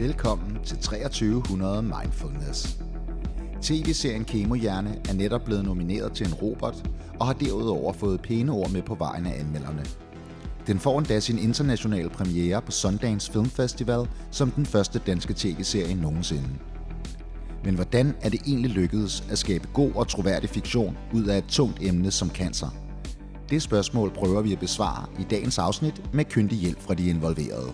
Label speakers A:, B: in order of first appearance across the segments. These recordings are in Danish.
A: Velkommen til 2300 Mindfulness. TV-serien Kemohjerne er netop blevet nomineret til en Robert, og har derudover fået pæne ord med på vejen af anmelderne. Den får endda sin internationale premiere på Sundance Film Festival som den første danske tv-serie nogensinde. Men hvordan er det egentlig lykkedes at skabe god og troværdig fiktion ud af et tungt emne som cancer? Det spørgsmål prøver vi at besvare i dagens afsnit med kyndig hjælp fra de involverede.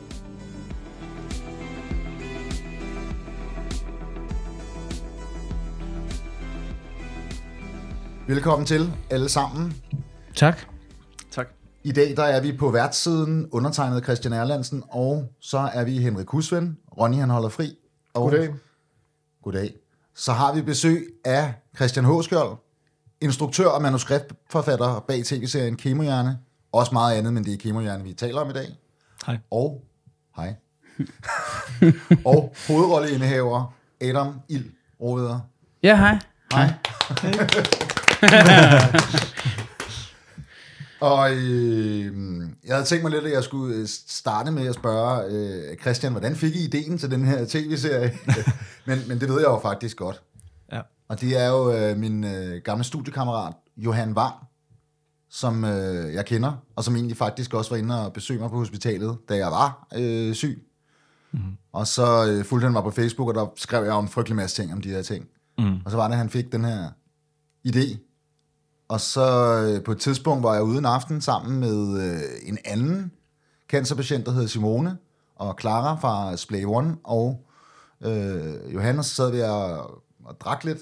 A: Velkommen til alle sammen.
B: Tak.
C: Tak.
A: I dag der er vi på værtssiden, undertegnet Christian Erlandsen, og så er vi Henrik Husven. Ronny han holder fri. Og
C: Goddag.
A: Goddag. Så har vi besøg af Christian Håskjold, instruktør og manuskriptforfatter bag tv-serien Kemohjerne. Også meget andet, men det er Kemohjerne, vi taler om i dag.
B: Hej.
A: Og, hej. og hovedrolleindehaver Adam Ild Roveder.
B: Ja, hej.
A: Hej. Og øh, jeg havde tænkt mig lidt, at jeg skulle øh, starte med at spørge øh, Christian, hvordan fik I ideen til den her tv-serie? men, men det ved jeg jo faktisk godt.
B: Ja.
A: Og det er jo øh, min øh, gamle studiekammerat, Johan Wang, som øh, jeg kender, og som egentlig faktisk også var inde og besøgte mig på hospitalet, da jeg var øh, syg. Mm-hmm. Og så øh, fulgte han mig på Facebook, og der skrev jeg om en frygtelig masse ting om de her ting. Mm. Og så var det, at han fik den her idé. Og så øh, på et tidspunkt var jeg ude en aften sammen med øh, en anden cancerpatient, der hedder Simone, og Clara fra Splay One, og øh, Johannes sad vi og, og drak lidt.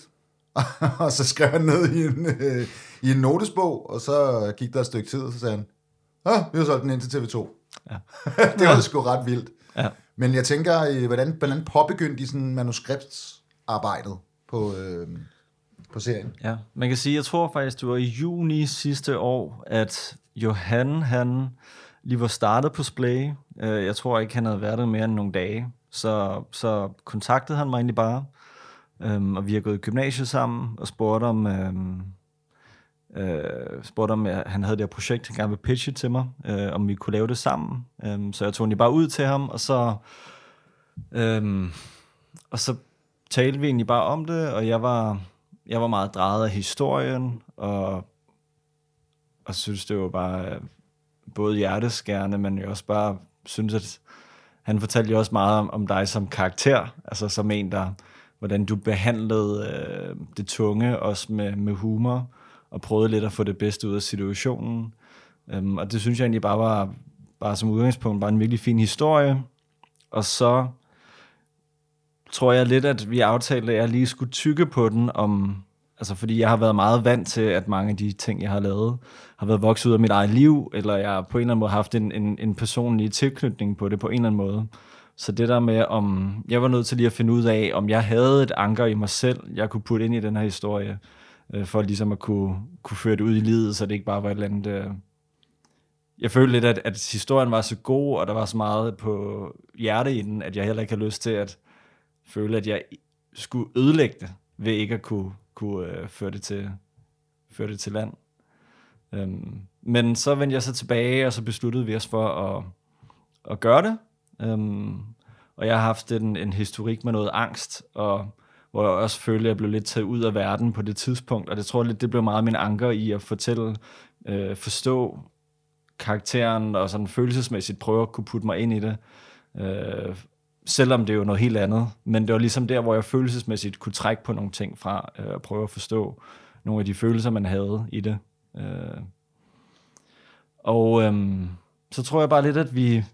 A: og så skrev han ned i en, øh, i en notesbog, og så gik der et stykke tid, og så sagde han, ah, vi har solgt den ind til TV2.
B: Ja.
A: det var sgu ret vildt.
B: Ja.
A: Men jeg tænker, øh, hvordan, hvordan påbegyndte de sådan manuskriptsarbejdet på, øh, på serien?
C: Ja, man kan sige, jeg tror faktisk, det var i juni sidste år, at Johan, han lige var startet på Splay. Øh, jeg tror ikke, han havde været der mere end nogle dage. Så, så kontaktede han mig egentlig bare. Øhm, og vi har gået i gymnasiet sammen og spurgte om, øhm, øh, spurgte om at han havde det her projekt, han gerne ville pitche til mig, øh, om vi kunne lave det sammen. Øhm, så jeg tog egentlig bare ud til ham, og så, øhm, og så talte vi egentlig bare om det, og jeg var, jeg var meget drejet af historien, og, og synes, det var bare øh, både hjerteskærende, men jeg også bare synes, at han fortalte jo også meget om, om dig som karakter, altså som en, der, hvordan du behandlede øh, det tunge, også med, med humor, og prøvede lidt at få det bedste ud af situationen. Øhm, og det synes jeg egentlig bare var, bare som udgangspunkt, bare en virkelig fin historie. Og så tror jeg lidt, at vi aftalte, at jeg lige skulle tykke på den, om, altså fordi jeg har været meget vant til, at mange af de ting, jeg har lavet, har været vokset ud af mit eget liv, eller jeg har på en eller anden måde haft en, en, en personlig tilknytning på det på en eller anden måde. Så det der med, om jeg var nødt til lige at finde ud af, om jeg havde et anker i mig selv, jeg kunne putte ind i den her historie, øh, for ligesom at kunne, kunne føre det ud i livet, så det ikke bare var et eller andet... Øh, jeg følte lidt, at, at historien var så god, og der var så meget på hjerte i den, at jeg heller ikke havde lyst til at føle, at jeg skulle ødelægge det, ved ikke at kunne, kunne øh, føre, det til, føre det til land. Øhm, men så vendte jeg så tilbage, og så besluttede vi os for at, at gøre det. Øhm, og jeg har haft en, en historik med noget angst, og hvor jeg også følte, at jeg blev lidt taget ud af verden på det tidspunkt, og det tror jeg lidt, det blev meget min anker i at fortælle, øh, forstå karakteren, og sådan følelsesmæssigt prøve at kunne putte mig ind i det. Øh, selvom det er jo noget helt andet, men det var ligesom der, hvor jeg følelsesmæssigt kunne trække på nogle ting fra, øh, og prøve at forstå nogle af de følelser, man havde i det. Øh, og øh, så tror jeg bare lidt, at vi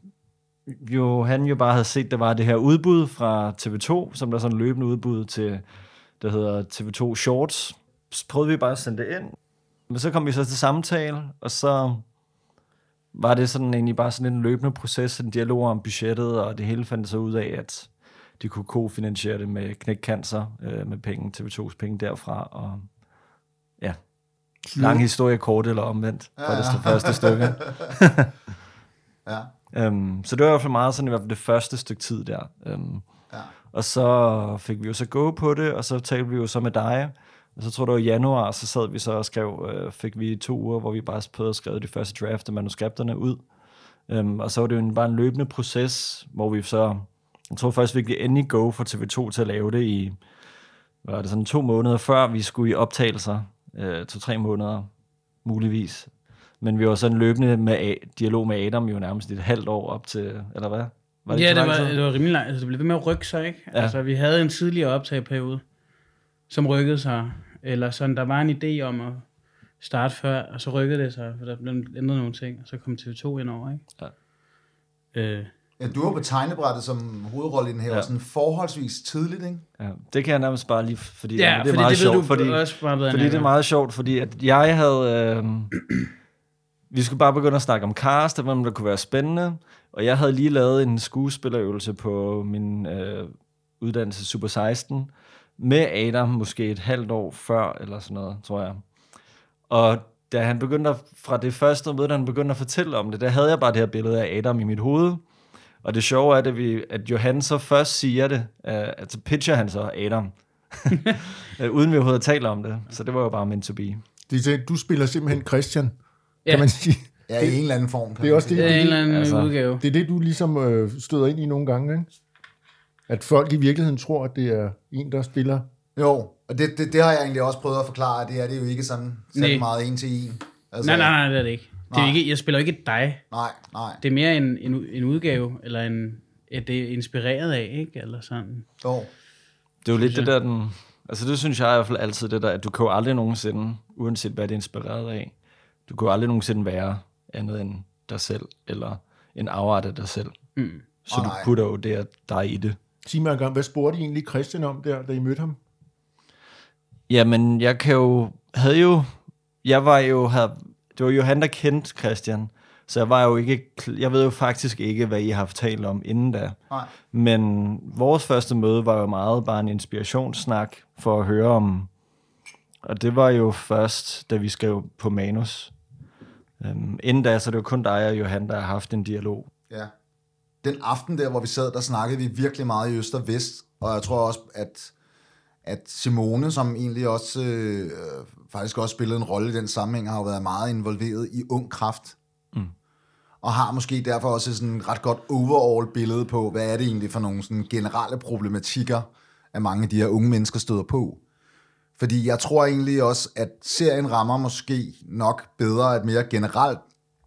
C: jo, han jo bare havde set, der var det her udbud fra TV2, som der er sådan løbende udbud til, der hedder TV2 Shorts. Så prøvede vi bare at sende det ind. Men så kom vi så til samtale, og så var det sådan egentlig bare sådan en løbende proces, en dialog om budgettet, og det hele fandt så ud af, at de kunne kofinansiere det med Knæk Cancer, øh, med penge, TV2's penge derfra, og ja, lang historie kort eller omvendt, for det første stykke.
A: Ja.
C: Um, så det var i hvert fald meget sådan i hvert fald det første stykke tid der. Um,
A: Ja.
C: Og så fik vi jo så gå på det, og så talte vi jo så med dig. Og så tror det var i januar, så sad vi så og skrev, øh, fik vi to uger, hvor vi bare prøvede at skrive de første draft af manuskripterne ud. Um, og så var det jo en, bare en løbende proces, hvor vi så jeg tror faktisk, vi gik endelig go for TV2 til at lave det i, var det sådan to måneder før vi skulle i optagelser, øh, to-tre måneder muligvis. Men vi var sådan løbende med A- dialog med Adam jo nærmest et halvt år op til, eller hvad? Var
B: ja,
C: ikke så
B: det var,
C: tid?
B: det var rimelig langt. Altså, det blev ved med at rykke sig, ikke?
C: Ja.
B: Ja. Altså, vi havde en tidligere optageperiode, som rykkede sig. Eller sådan, der var en idé om at starte før, og så rykkede det sig, for der blev ændret nogle ting, og så kom TV2 ind over, ikke?
C: Ja.
B: Øh,
A: Ja, du var på tegnebrættet som hovedrolle i den her,
C: Ja.
A: sådan forholdsvis tidligt, ikke?
C: Ja, det kan jeg nærmest bare lige, fordi
B: ja,
C: det er
B: fordi
C: meget
B: det
C: sjovt,
B: du
C: fordi,
B: også bare bedre,
C: fordi det er meget sjovt, fordi at jeg havde, øh, vi skulle bare begynde at snakke om cast, og hvem der kunne være spændende, og jeg havde lige lavet en skuespillerøvelse på min øh, uddannelse Super 16, med Adam måske et halvt år før, eller sådan noget, tror jeg. Og da han begyndte at, fra det første møde, da han begyndte at fortælle om det, der havde jeg bare det her billede af Adam i mit hoved. Og det sjove er, at, vi, at Johan så først siger det, uh, altså pitcher han så Adam, Øh, uden vi overhovedet taler om det. Så det var jo bare meant to be.
D: Det er, du spiller simpelthen Christian,
B: Ja.
D: kan man sige.
A: Ja, i en eller anden form. Kan
D: Det er også
A: sige.
B: Det er en eller anden
C: altså,
B: udgave.
D: Det er det, du ligesom øh, støder ind i nogle gange, ikke? At folk i virkeligheden tror, at det er en, der spiller.
A: Jo, og det, det, det har jeg egentlig også prøvet at forklare, at det er det jo ikke sådan, sådan meget en til en. Altså,
B: Nej, nej, nej, det er det ikke. Det er
A: Nej.
B: ikke jeg spiller ikke dig.
A: Nej, nej.
B: Det er mere en, en, en udgave, eller en, at det er inspireret af, ikke? Eller sådan.
A: Jo.
C: Det er jo lidt det der, den, altså det synes jeg i hvert fald altid, det der, at du kan jo aldrig nogensinde, uanset hvad det er inspireret af, du kan jo aldrig nogensinde være andet end dig selv, eller en afart af dig selv.
B: Mm.
C: Så
A: Åh,
C: du
A: nej.
C: putter jo det dig i det.
D: Sig mig engang, hvad spurgte I egentlig Christian om der, da I mødte ham?
C: Jamen, jeg kan jo, havde jo, jeg var jo, havde, det var jo han, der kendte Christian, så jeg var jo ikke, jeg ved jo faktisk ikke, hvad I har talt om inden da.
A: Nej.
C: Men vores første møde var jo meget bare en inspirationssnak for at høre om, og det var jo først, da vi skrev på manus. Um, inden da, så det var kun dig og Johan, der har haft en dialog.
A: Ja. Den aften der, hvor vi sad, der snakkede vi virkelig meget i øst og vest, og jeg tror også, at, at Simone, som egentlig også øh, faktisk også spillede en rolle i den sammenhæng, har jo været meget involveret i ung kraft. Mm. Og har måske derfor også sådan et ret godt overall billede på, hvad er det egentlig for nogle sådan generelle problematikker, at mange af de her unge mennesker støder på. Fordi jeg tror egentlig også, at serien rammer måske nok bedre et mere generelt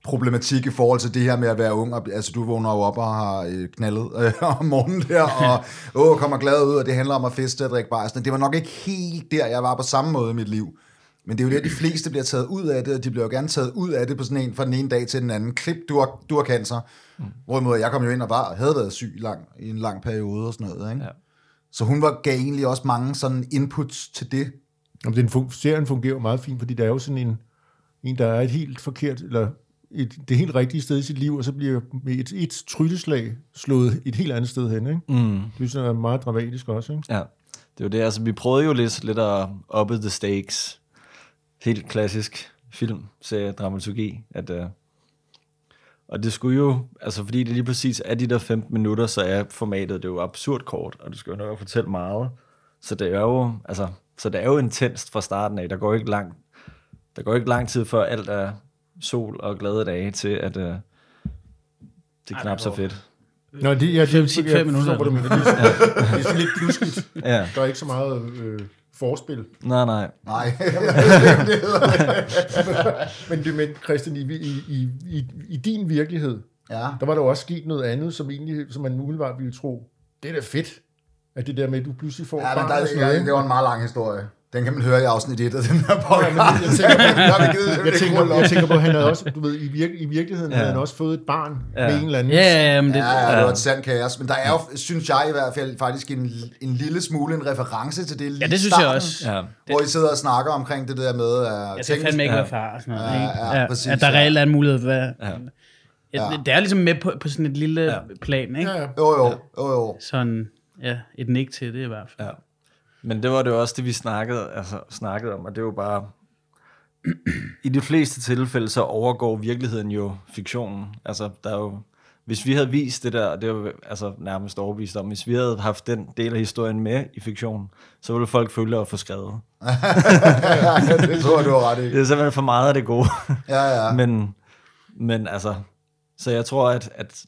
A: problematik i forhold til det her med at være ung. Og, altså, du vågner jo op og har øh, knaldet øh, om morgenen der, og åh, kommer glad ud, og det handler om at feste og drikke bare. Det var nok ikke helt der, jeg var på samme måde i mit liv. Men det er jo det, de fleste bliver taget ud af det, og de bliver jo gerne taget ud af det på sådan en, fra den ene dag til den anden. Klip, du har, du har cancer. Mm. Hvorimod jeg kom jo ind og var, havde været syg lang, i en lang periode og sådan noget. Ikke?
C: Ja.
A: Så hun var, gav egentlig også mange sådan inputs til det.
D: Jamen, den fun- serien fungerer jo meget fint, fordi der er jo sådan en, en der er et helt forkert, eller et, det helt rigtige sted i sit liv, og så bliver med et, et trylleslag slået et helt andet sted hen. Ikke?
C: Mm.
D: Det er sådan meget dramatisk også. Ikke?
C: Ja, det er jo det. Altså, vi prøvede jo lidt, lidt at up the stakes. Helt klassisk film, serie, dramaturgi. At, uh, og det skulle jo, altså fordi det lige præcis er de der 15 minutter, så er formatet det er jo absurd kort, og du skal jo nok fortælle meget. Så det er jo, altså, så det er jo intenst fra starten af. Der går ikke lang, der går ikke lang tid før alt er sol og glade dage til, at uh, det er knap så fedt.
D: Nå, det, ja,
B: Fem-
D: det,
B: fem
D: jeg
B: minutter.
D: Det er, det er sådan lidt pludseligt.
C: Ja,
D: Der er ikke så meget øh, forspil.
C: nej, nej.
A: Nej.
D: Men, det, men Christian, i, i, i, i, i din virkelighed,
A: ja.
D: der var der også sket noget andet, som, egentlig, som man umiddelbart ville tro, det er da fedt, at det der med, at du pludselig får
A: Ja, men der, ja, det var en meget lang historie. Den kan man høre i afsnit 1 af den her
D: Ja,
A: podcast.
D: men jeg tænker på-
A: vi givet
D: Jeg
A: det
D: tænker,
A: op.
D: jeg tænker på, at han havde også, du ved, i, virke, i virkeligheden ja.
C: Ja.
D: havde han også fået et barn
C: Ja.
D: ja. med en eller anden.
B: Ja, ja, ja, men det,
A: Ja, ja, det var et sandt kaos. Men der er jo, synes jeg i hvert fald, faktisk en, en lille smule en reference til det lige
B: ja, det synes
A: starten,
B: jeg også.
C: Ja.
A: Hvor I sidder og snakker omkring det der med... At
B: Jeg skal fandme ikke
C: Ja.
B: være far og sådan noget.
A: Ja,
B: ikke?
A: ja, præcis,
B: at der
A: ja.
B: reelt er en mulighed for
C: Ja.
B: ja. Ja, det er ligesom med på, på sådan et lille
C: Ja.
B: ja. plan, ikke?
D: Ja, ja.
A: Jo, jo, jo, jo.
B: Sådan, ja, et nik til det i hvert fald.
C: Ja. Men det var det også det, vi snakkede, altså, snakkede om, og det er jo bare... I de fleste tilfælde, så overgår virkeligheden jo fiktionen. Altså, der er jo... Hvis vi havde vist det der, og det jo altså, nærmest overbevist om, hvis vi havde haft den del af historien med i fiktionen, så ville folk føle at få skrevet.
A: det tror jeg, du har ret i.
C: Det er simpelthen for meget af det gode.
A: Ja, ja.
C: men, men altså, så jeg tror, at, at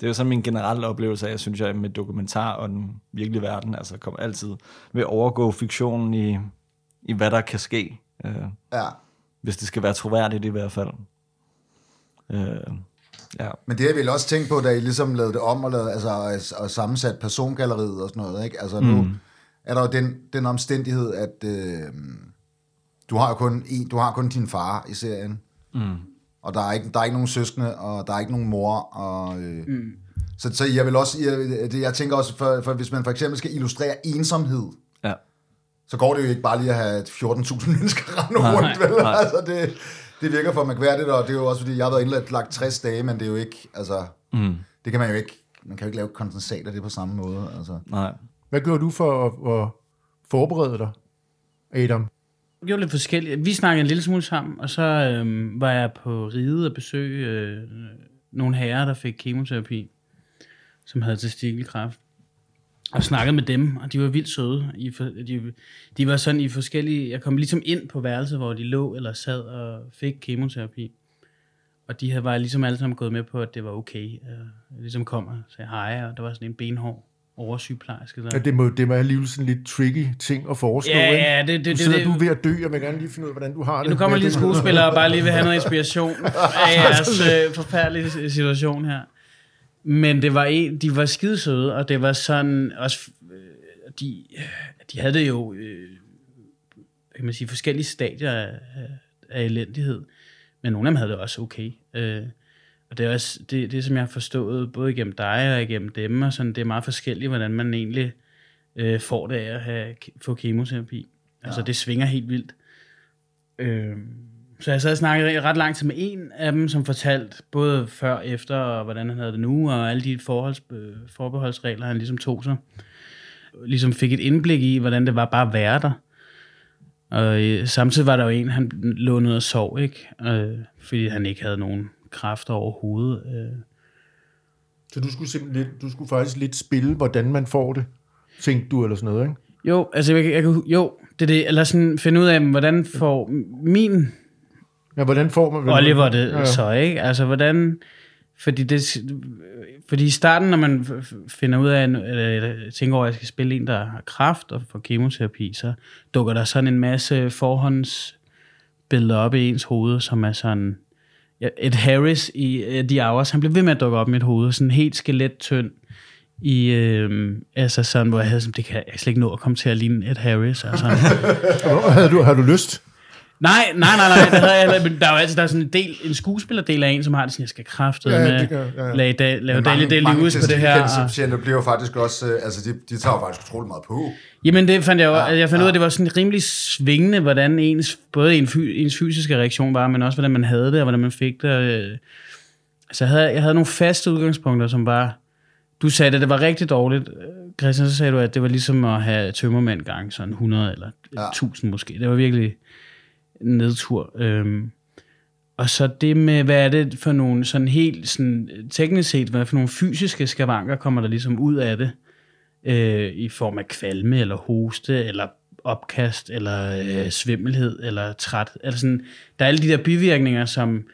C: det er jo sådan min generelle oplevelse af, jeg synes, jeg med dokumentar og den virkelige verden, altså kommer altid vil overgå fiktionen i, i hvad der kan ske. Øh,
A: Ja.
C: hvis det skal være troværdigt i hvert fald. Øh, ja.
A: Men det har vi vel også tænkt på, da I ligesom lavede det om og, lavede, altså, og, og sammensat persongalleriet og sådan noget. Ikke? Altså nu
C: Mm.
A: er der jo den, den omstændighed, at øh, du har jo kun, en, du har kun din far i serien.
C: Mm.
A: Og der er ikke, der er ikke nogen søskende, og der er ikke nogen mor. Og, øh, mm. så, så jeg vil også, jeg, det, jeg tænker også, for, for hvis man for eksempel skal illustrere ensomhed,
C: Ja.
A: så går det jo ikke bare lige at have 14.000 mennesker rendende
C: Nej,
A: rundt, vel?
C: nej.
A: Altså, det, det virker for mærkværdigt, og det er jo også, fordi jeg har været indlagt lagt 60 dage, men det er jo ikke, altså,
C: Mm.
A: det kan man jo ikke, man kan jo ikke lave kondensat af det på samme måde, altså.
C: Nej.
D: Hvad gjorde du for at, at forberede dig, Adam?
B: Det lidt forskelligt. Vi snakkede en lille smule sammen, og så øhm, var jeg på ride og besøge øh, nogle herrer, der fik kemoterapi, som havde testikelkræft. Og snakkede med dem, og de var vildt søde. I for, de, de var sådan i forskellige... Jeg kom ligesom ind på værelset, hvor de lå eller sad og fik kemoterapi. Og de havde var ligesom alle sammen gået med på, at det var okay. Jeg ligesom kom og sagde hej, og der var sådan en benhård oversygeplejerske. Der.
D: Ja, det, må, det må alligevel sådan lidt tricky ting at foreslå,
B: Ja, ja, det- det- det-
D: sidder
B: det-
D: du er ved at dø, og jeg vil gerne lige finde ud af, hvordan du har det.
B: Nu kommer lige en
D: det.
B: skuespiller og bare lige vil have noget inspiration af jeres øh, forfærdelige situation her. Men det var en, de var skide søde, og det var sådan også, øh, de, de havde det jo, øh, kan man sige, forskellige stadier af, af- af elendighed. Men nogle af dem havde det også okay. Øh, og det er også det, det, som jeg har forstået, både igennem dig og igennem dem, og sådan, det er meget forskelligt, hvordan man egentlig øh, får det af at have, få kemoterapi. Altså, det svinger helt vildt. Øh, så jeg sad og snakkede ret lang tid med en af dem, som fortalte både før og efter, og hvordan han havde det nu, og alle de forholds, øh, forbeholdsregler, han ligesom tog sig. Ligesom fik et indblik i, hvordan det var bare at være der. Og øh, samtidig var der jo en, han lå ned og sov, ikke? Øh, fordi han ikke havde nogen kræfter overhovedet. Øh.
D: Så du skulle simpelthen lidt, du skulle faktisk lidt spille, hvordan man får det, tænkte du, eller sådan noget, ikke?
B: Jo, altså jeg, jeg, jo, det er det, eller sådan finde ud af, hvordan får min
D: Ja, hvordan får man...
B: Oliver det
D: ja,
B: ja. så, ikke? Altså, hvordan... Fordi, det, fordi i starten, når man finder ud af, eller tænker over, at jeg skal spille en, der har kraft og får kemoterapi, så dukker der sådan en masse forhåndsbilleder op i ens hoved, som er sådan et Ed Harris i uh, The Hours, han blev ved med at dukke op i mit hoved, sådan helt skelettynd, i, øh, altså sådan, hvor jeg havde sådan, det kan jeg slet ikke nå at komme til at ligne Ed Harris, altså.
D: Havde du, har du lyst?
B: Nej, nej, nej, nej, det havde jeg heller ikke, men der er jo altid der er sådan en, del, en skuespillerdel af en, som har det sådan, jeg skal kræfte
D: Ja,
B: ja, med,
D: ja, ja.
B: lave, da, lave daily daily use på det her. Og,
A: patienter bliver faktisk også, øh, altså de, de tager jo faktisk utrolig meget på.
B: jamen det fandt jeg jo,
A: Ja,
B: ja, jeg fandt ud af,
A: ja.
B: at det var sådan rimelig svingende, hvordan ens, både en, fy- ens fysiske reaktion var, men også hvordan man havde det, og hvordan man fik det. øh. Så jeg havde, jeg havde nogle faste udgangspunkter, som var, du sagde det, det var rigtig dårligt. Christian, så sagde du, at det var ligesom at have tømmermænd gang sådan 100 eller
A: Ja.
B: 1000 måske. Det var virkelig nedtur. Øhm, og så det med, hvad er det for nogle sådan helt sådan, teknisk set, hvad for nogle fysiske skavanker kommer der ligesom ud af det, øh, i form af kvalme, eller hoste, eller opkast, eller øh, svimmelhed, eller træt. Altså sådan, der er alle de der bivirkninger, som,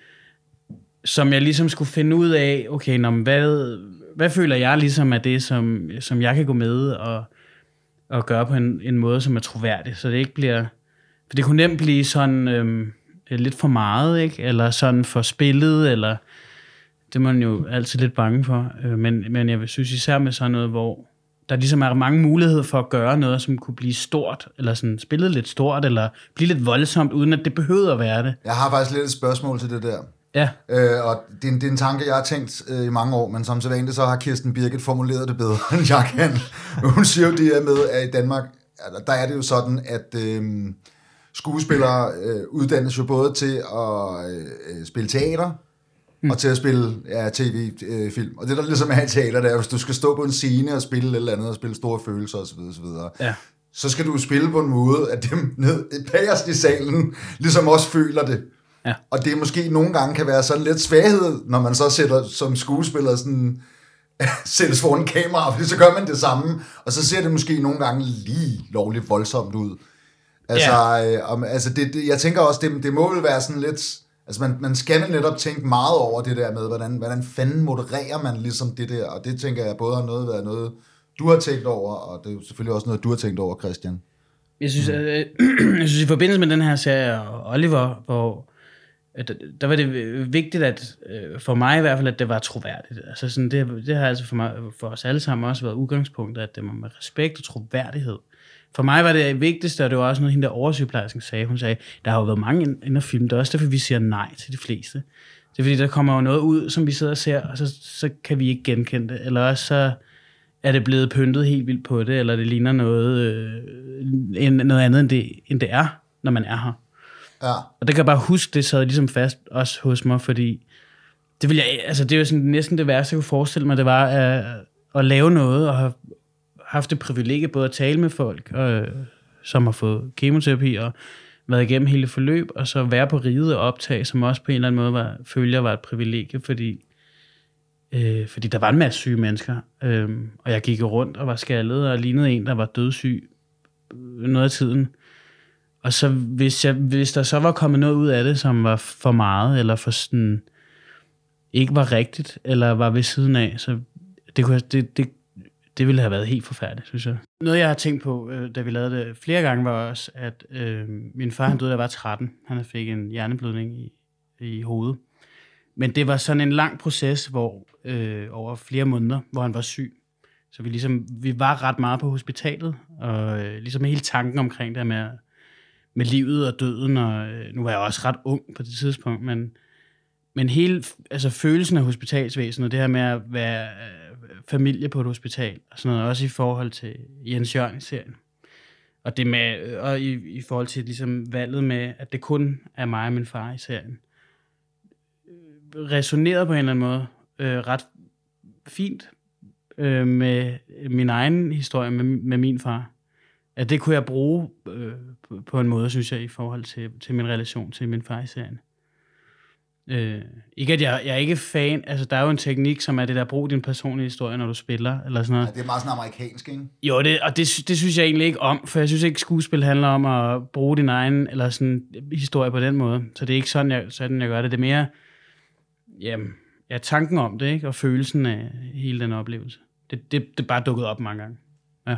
B: som jeg ligesom skulle finde ud af, okay, nå, men hvad, hvad føler jeg ligesom af det, som, som jeg kan gå med og, og gøre på en, en måde, som er troværdig, så det ikke bliver... For det kunne nemt blive sådan øhm, lidt for meget, ikke? Eller sådan for spillet, eller... Det er man jo altid lidt bange for. Øh, men, men jeg synes især med sådan noget, hvor der ligesom er mange muligheder for at gøre noget, som kunne blive stort, eller sådan spillet lidt stort, eller blive lidt voldsomt, uden at det behøvede at være det.
A: Jeg har faktisk lidt et spørgsmål til det der.
B: Ja,
A: Øh, og det er, en, det er en tanke, jeg har tænkt øh, i mange år, men som så vanligt, så har Kirsten Birgit formuleret det bedre, end jeg kan. Hun siger jo det her med, at i Danmark, at der er det jo sådan, at øh, skuespillere øh, uddannes jo både til at øh, spille teater, mm. og til at spille ja, tv-film. og det der ligesom er i teater, det er, hvis du skal stå på en scene og spille et eller andet, og spille store følelser osv. osv.
B: ja.
A: så skal du spille på en måde, at dem ned bagerst i salen ligesom også føler det.
B: Ja.
A: Og det måske nogle gange kan være sådan lidt svaghed, når man så sætter som skuespiller sådan sættes foran kamera, fordi så gør man det samme, og så ser det måske nogle gange lige lovligt voldsomt ud. Altså, ja. øh, om, altså det, det, jeg tænker også, det, det må vel være sådan lidt, Altså man, man skal netop tænke meget over det der med, hvordan, hvordan fanden modererer man ligesom det der, og det tænker jeg både har noget været noget, du har tænkt over, og det er selvfølgelig også noget, du har tænkt over, Christian.
B: Jeg synes, mm. øh, jeg synes i forbindelse med den her serie, og Oliver, hvor at, der var det vigtigt, at øh, for mig i hvert fald, at det var troværdigt. Altså sådan, det, det har altså for, mig, for os alle sammen også været udgangspunktet, at det var med respekt og troværdighed. For mig var det vigtigste, og det var også noget, hende der oversygeplejersken sagde. Hun sagde, der har jo været mange ind og film, det er også derfor, vi siger nej til de fleste. Det er fordi, der kommer jo noget ud, som vi sidder og ser, og så, så kan vi ikke genkende det. Eller også så er det blevet pyntet helt vildt på det, eller det ligner noget, øh, noget andet, end det, end det er, når man er her.
A: Ja.
B: Og det kan jeg bare huske, det sad ligesom fast også hos mig, fordi det, vil jeg, altså det er jo sådan næsten det værste, jeg kunne forestille mig, det var at, at lave noget, og have haft det privilegie både at tale med folk, og, øh, som har fået kemoterapi, og været igennem hele forløb, og så være på riget og optage, som også på en eller anden måde var, følger var et privilegie, fordi, øh, fordi der var en masse syge mennesker, øh, og jeg gik rundt og var skaldet og lignede en, der var dødssyg noget af tiden. Og så hvis, jeg, hvis der så var kommet noget ud af det, som var for meget, eller for sådan, ikke var rigtigt, eller var ved siden af, så det, kunne, det, det, det ville have været helt forfærdeligt, synes jeg. Noget, jeg har tænkt på, øh, da vi lavede det flere gange, var også, at øh, min far han døde, da jeg var 13. Han fik en hjerneblødning i, i hovedet. Men det var sådan en lang proces, hvor øh, over flere måneder, hvor han var syg. Så vi, ligesom, vi var ret meget på hospitalet, og øh, ligesom hele tanken omkring det med, med livet og døden, og øh, nu var jeg også ret ung på det tidspunkt, men, men hele altså følelsen af hospitalsvæsenet, det her med at være øh, familie på et hospital, og sådan noget, også i forhold til Jens Jørgen-serien. Og det med, og i, i forhold til ligesom valget med, at det kun er mig og min far i serien. Resonerede på en eller anden måde øh, ret fint øh, med min egen historie med, med min far. At det kunne jeg bruge øh, på en måde, synes jeg, i forhold til, til min relation til min far i serien. Øh, ikke at jeg, jeg er ikke fan, altså der er jo en teknik, som er det der, brug din personlige historie, når du spiller, eller sådan noget.
A: Ja, det er meget sådan amerikansk, ikke?
B: Jo, det, og det, det synes jeg egentlig ikke om, for jeg synes ikke, skuespil handler om at bruge din egen eller sådan, historie på den måde. Så det er ikke sådan, jeg, sådan, jeg gør det. Det er mere jamen, ja, tanken om det, ikke? og følelsen af hele den oplevelse. Det, det, det er bare dukket op mange gange. Ja.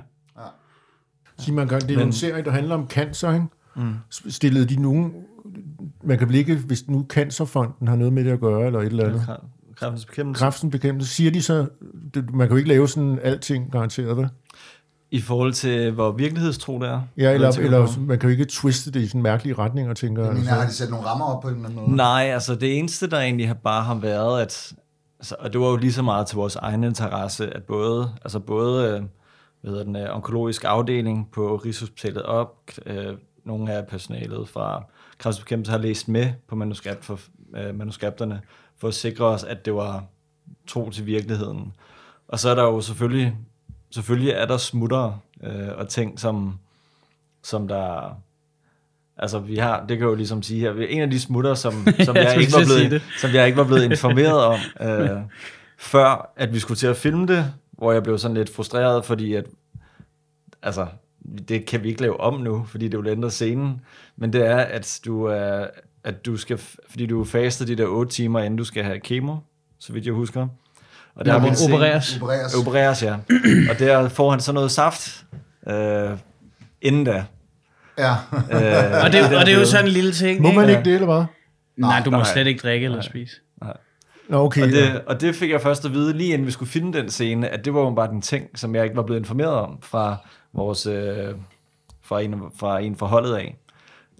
D: Sig mig engang, det er Men... en serie, der handler om cancer, ikke? Mm. Stillede de nogen... Man kan vel ikke, hvis nu Cancerfonden har noget med det at gøre, eller et eller andet.
C: Kræftens bekæmpelse.
D: Kræftens bekæmpelse. Siger de så, man kan jo ikke lave sådan alting garanteret, vel?
C: I forhold til, hvor virkelighedstro det er?
D: Ja, eller, eller man kan jo ikke twiste det i sådan mærkelige retninger, tænker
A: jeg. Men altså. har de sat nogle rammer op på en eller anden måde?
C: Nej, altså det eneste, der egentlig har bare har været, at, altså, og det var jo lige så meget til vores egen interesse, at både, altså både øh, hvad hedder den, øh, onkologisk afdeling på Rigshospitalet op, øh, nogle af personalet fra kræftbekæmpelse har læst med på manuskript for, øh, manuskripterne, for at sikre os, at det var tro til virkeligheden. Og så er der jo selvfølgelig, selvfølgelig er der smutter øh, og ting, som, som der... Altså, vi har, det kan jeg jo ligesom sige her, en af de smutter, som, som, jeg, ikke var blevet, som jeg ikke var blevet informeret om, øh, før at vi skulle til at filme det, hvor jeg blev sådan lidt frustreret, fordi at, altså, det kan vi ikke lave om nu, fordi det vil ændre scenen, men det er, at du, er, at du skal, fordi du faster de der 8 timer, inden du skal have kemo, så vidt jeg husker.
B: Og der ja, er opereres.
A: Opereres.
C: Opereres, ja. og der får han så noget saft, øh, inden da.
A: Ja.
B: øh, og, det, og det er jo sådan en lille ting.
D: Må man ikke det, eller hvad?
B: Nej, du må nej, slet ikke drikke eller spise.
C: Nej.
D: Nå, okay.
C: Og det, og det fik jeg først at vide, lige inden vi skulle finde den scene, at det var jo bare den ting, som jeg ikke var blevet informeret om fra vores, øh, fra, en, fra en forholdet af.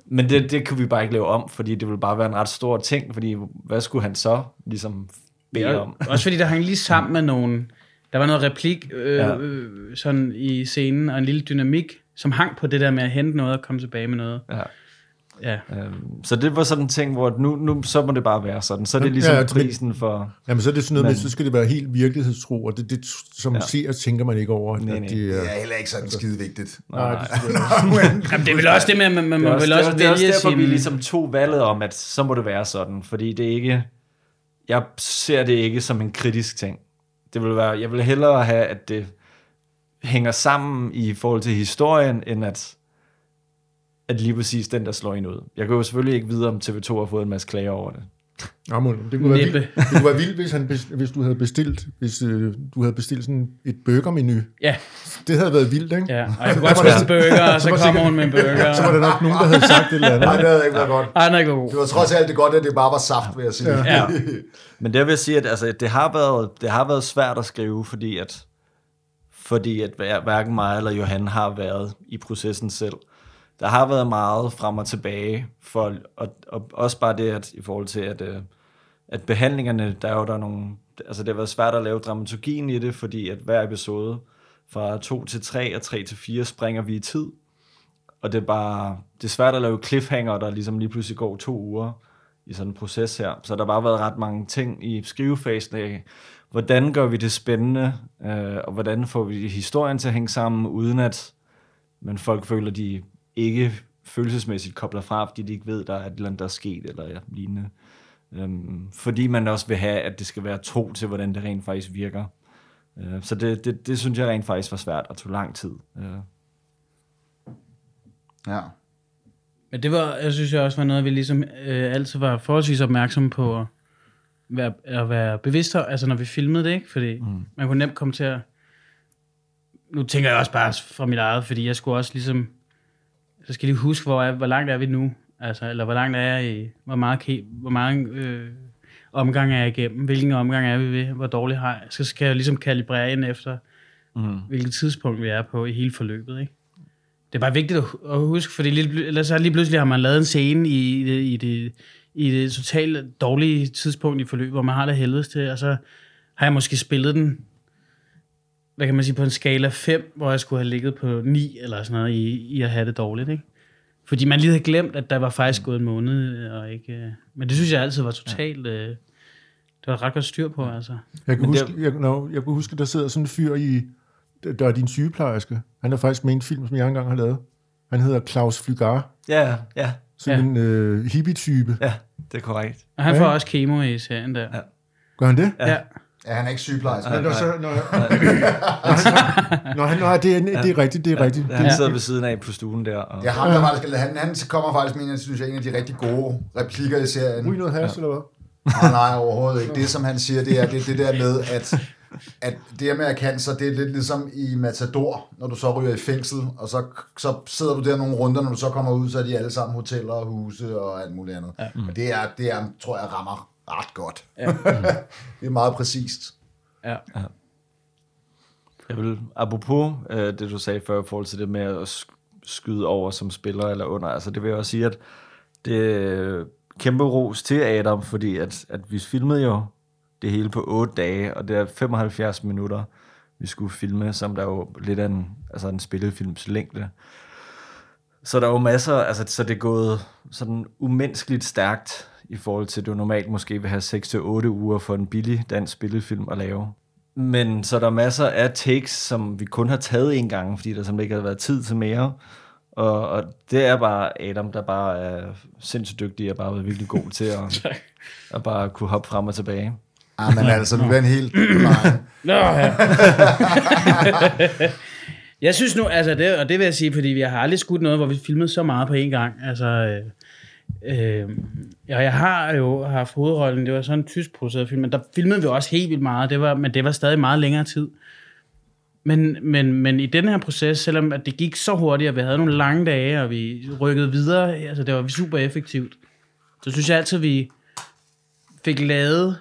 C: Men det, det kunne vi bare ikke lave om, fordi det ville bare være en ret stor ting, fordi hvad skulle han så ligesom bede ja, om?
B: Også fordi der hang lige sammen med nogen, der var noget replik øh, ja. øh, sådan i scenen, og en lille dynamik, som hang på det der med at hente noget og komme tilbage med noget.
C: Ja.
B: Ja.
C: Øhm, så det var sådan en ting, hvor nu, nu så må det bare være sådan. Så er det ligesom ja, ja, prisen for...
D: Jamen så er det sådan noget men, med, så skal det være helt virkeligheedstro, og det, det som ja. ser, tænker man ikke over.
C: Nej, nej.
A: Det er heller ikke sådan altså, skide vigtigt.
D: Nej, nej.
B: Det, Jamen, det er vel også det med, at man, man må vel også
C: vælge Det er også derfor, sin... vi ligesom tog valget om, at så må det være sådan, fordi det er ikke... Jeg ser det ikke som en kritisk ting. Det vil være, jeg vil hellere have, at det hænger sammen i forhold til historien, end at at lige præcis den, der slår en ud. Jeg kan jo selvfølgelig ikke vide, om TV2 har fået en masse klager over det.
D: Nå, men det kunne være vildt, det kunne være vildt hvis, han, hvis du havde bestilt, hvis øh, du havde bestilt sådan et burgermenu.
B: Ja,
D: Det havde været vildt, ikke?
B: ja. Og jeg kunne godt spise en burger, og så
D: var
B: kommer hun med en burger.
D: Så var der nok nogen, der havde sagt et eller andet.
A: Nej, det havde ikke været godt.
B: Ej, den er ikke god.
A: Det var trods alt det godt, at det bare var saft, vil jeg sige.
B: Ja.
C: Men der vil jeg sige, at altså, det, har været, det har været svært at skrive, fordi at, fordi at hver- hverken mig eller Johan har været i processen selv. Der har været meget frem og tilbage, for, og, og også bare det, at i forhold til, at, øh, at behandlingerne, der er jo der er nogle, altså det har været svært at lave dramaturgien i det, fordi at hver episode fra 2 til 3 og 3 til 4 springer vi i tid. Og det er bare, det er svært at lave cliffhanger, der ligesom lige pludselig går to uger i sådan en proces her. Så der har bare været ret mange ting i skrivefasen af, hvordan gør vi det spændende, øh, og hvordan får vi historien til at hænge sammen, uden at men folk føler, de ikke følelsesmæssigt kobler fra, fordi de ikke ved, der er et eller andet, der er sket, eller ja, lignende. Øhm, fordi man også vil have, at det skal være tro til, hvordan det rent faktisk virker. Øh, så det, det, det synes jeg rent faktisk var svært, og tog lang tid. Øh.
A: Ja.
B: Men det var, jeg synes jeg også var noget, vi ligesom øh, altid var forholdsvis opmærksomme på at være, at være bevidste, altså når vi filmede det, ikke? Fordi mm. man kunne nemt komme til at... Nu tænker jeg også bare fra mit eget, fordi jeg skulle også ligesom... Så skal jeg lige huske, hvor, er, hvor langt er vi nu? Altså, eller hvor langt er jeg i... Hvor meget, hvor mange øh, omgang er jeg igennem? Hvilken omgang er vi ved? Hvor dårligt har jeg? Så skal jeg ligesom kalibrere ind efter,
C: Mm.
B: hvilket tidspunkt vi er på i hele forløbet, ikke? Det er bare vigtigt at, hu- at huske, fordi lige, ellers så lige pludselig har man lavet en scene i, i, det, i, det, i det totalt dårlige tidspunkt i forløbet, hvor man har det helvedes til, og så har jeg måske spillet den, hvad kan man sige, på en skala 5, hvor jeg skulle have ligget på 9 eller sådan noget, i, i at have det dårligt, ikke? Fordi man lige havde glemt, at der var faktisk gået en måned, og ikke... øh, Men det synes jeg altid var totalt... Øh, det var ret godt styr på, altså.
D: Jeg kan,
C: Men
D: huske, jeg, no, jeg kan huske, der sidder sådan en fyr i, der er din sygeplejerske. Han er faktisk med i en film, som jeg engang har lavet. Han hedder Claus Flygar.
C: Ja, ja,
D: Sådan
B: Ja.
D: en øh, hippie-type.
C: ja, det er korrekt.
B: Og han
D: Ja.
B: får også kemo i serien der.
C: Ja.
D: Gør han det?
B: Ja. ja.
A: Ja, han er ikke sygeplejerske.
D: Når, så, når, når han, når, det, er, det er rigtigt, det er rigtigt.
C: Han
B: Ja.
C: sidder ved siden af på stuen der. Og,
A: Ja, ham, der faktisk, han, han kommer faktisk med en, synes jeg, en af de rigtig gode replikker i serien.
D: Ryg noget has, eller hvad?
A: Nej, nej, overhovedet ikke. Det, som han siger, det er det, det der med, at, at det her med at cancer, det er lidt ligesom i Matador, når du så ryger i fængsel, og så, så sidder du der nogle runder, når du så kommer ud, så er de alle sammen hoteller og huse og alt muligt andet. Ja. Og det er, det er, tror jeg, rammer ret godt.
B: Ja.
A: det er meget præcist.
B: ja.
C: Jeg vil, apropos øh, det, du sagde før i forhold til det med at sk- skyde over som spiller eller under, altså det vil jeg også sige, at det er kæmpe ros til Adam, fordi at, at vi filmede jo det hele på 8 dage, og det er 75 minutter, vi skulle filme, som der er jo lidt af en, altså en spillefilms længde. Så der er jo masser, altså så det er gået sådan umenneskeligt stærkt i forhold til, at du normalt måske vil have 6-8 uger for en billig dansk spillefilm at lave. Men så der er masser af takes, som vi kun har taget en gang, fordi der simpelthen ikke har været tid til mere. Og, og det er bare Adam, der bare er sindssygt dygtig og bare været virkelig god til at, at bare kunne hoppe frem og tilbage.
A: Ah, men altså, nu er en helt nej.
B: Nå, ja. jeg synes nu, altså det, og det vil jeg sige, fordi vi har aldrig skudt noget, hvor vi filmede så meget på én gang. Altså, øh, øh, ja, jeg har jo haft hovedrollen, det var sådan en tysk produceret film, men der filmede vi også helt vildt meget, det var, men det var stadig meget længere tid. Men, men, men i den her proces, selvom at det gik så hurtigt, og vi havde nogle lange dage, og vi rykkede videre, altså det var super effektivt, så synes jeg altid, vi fik lavet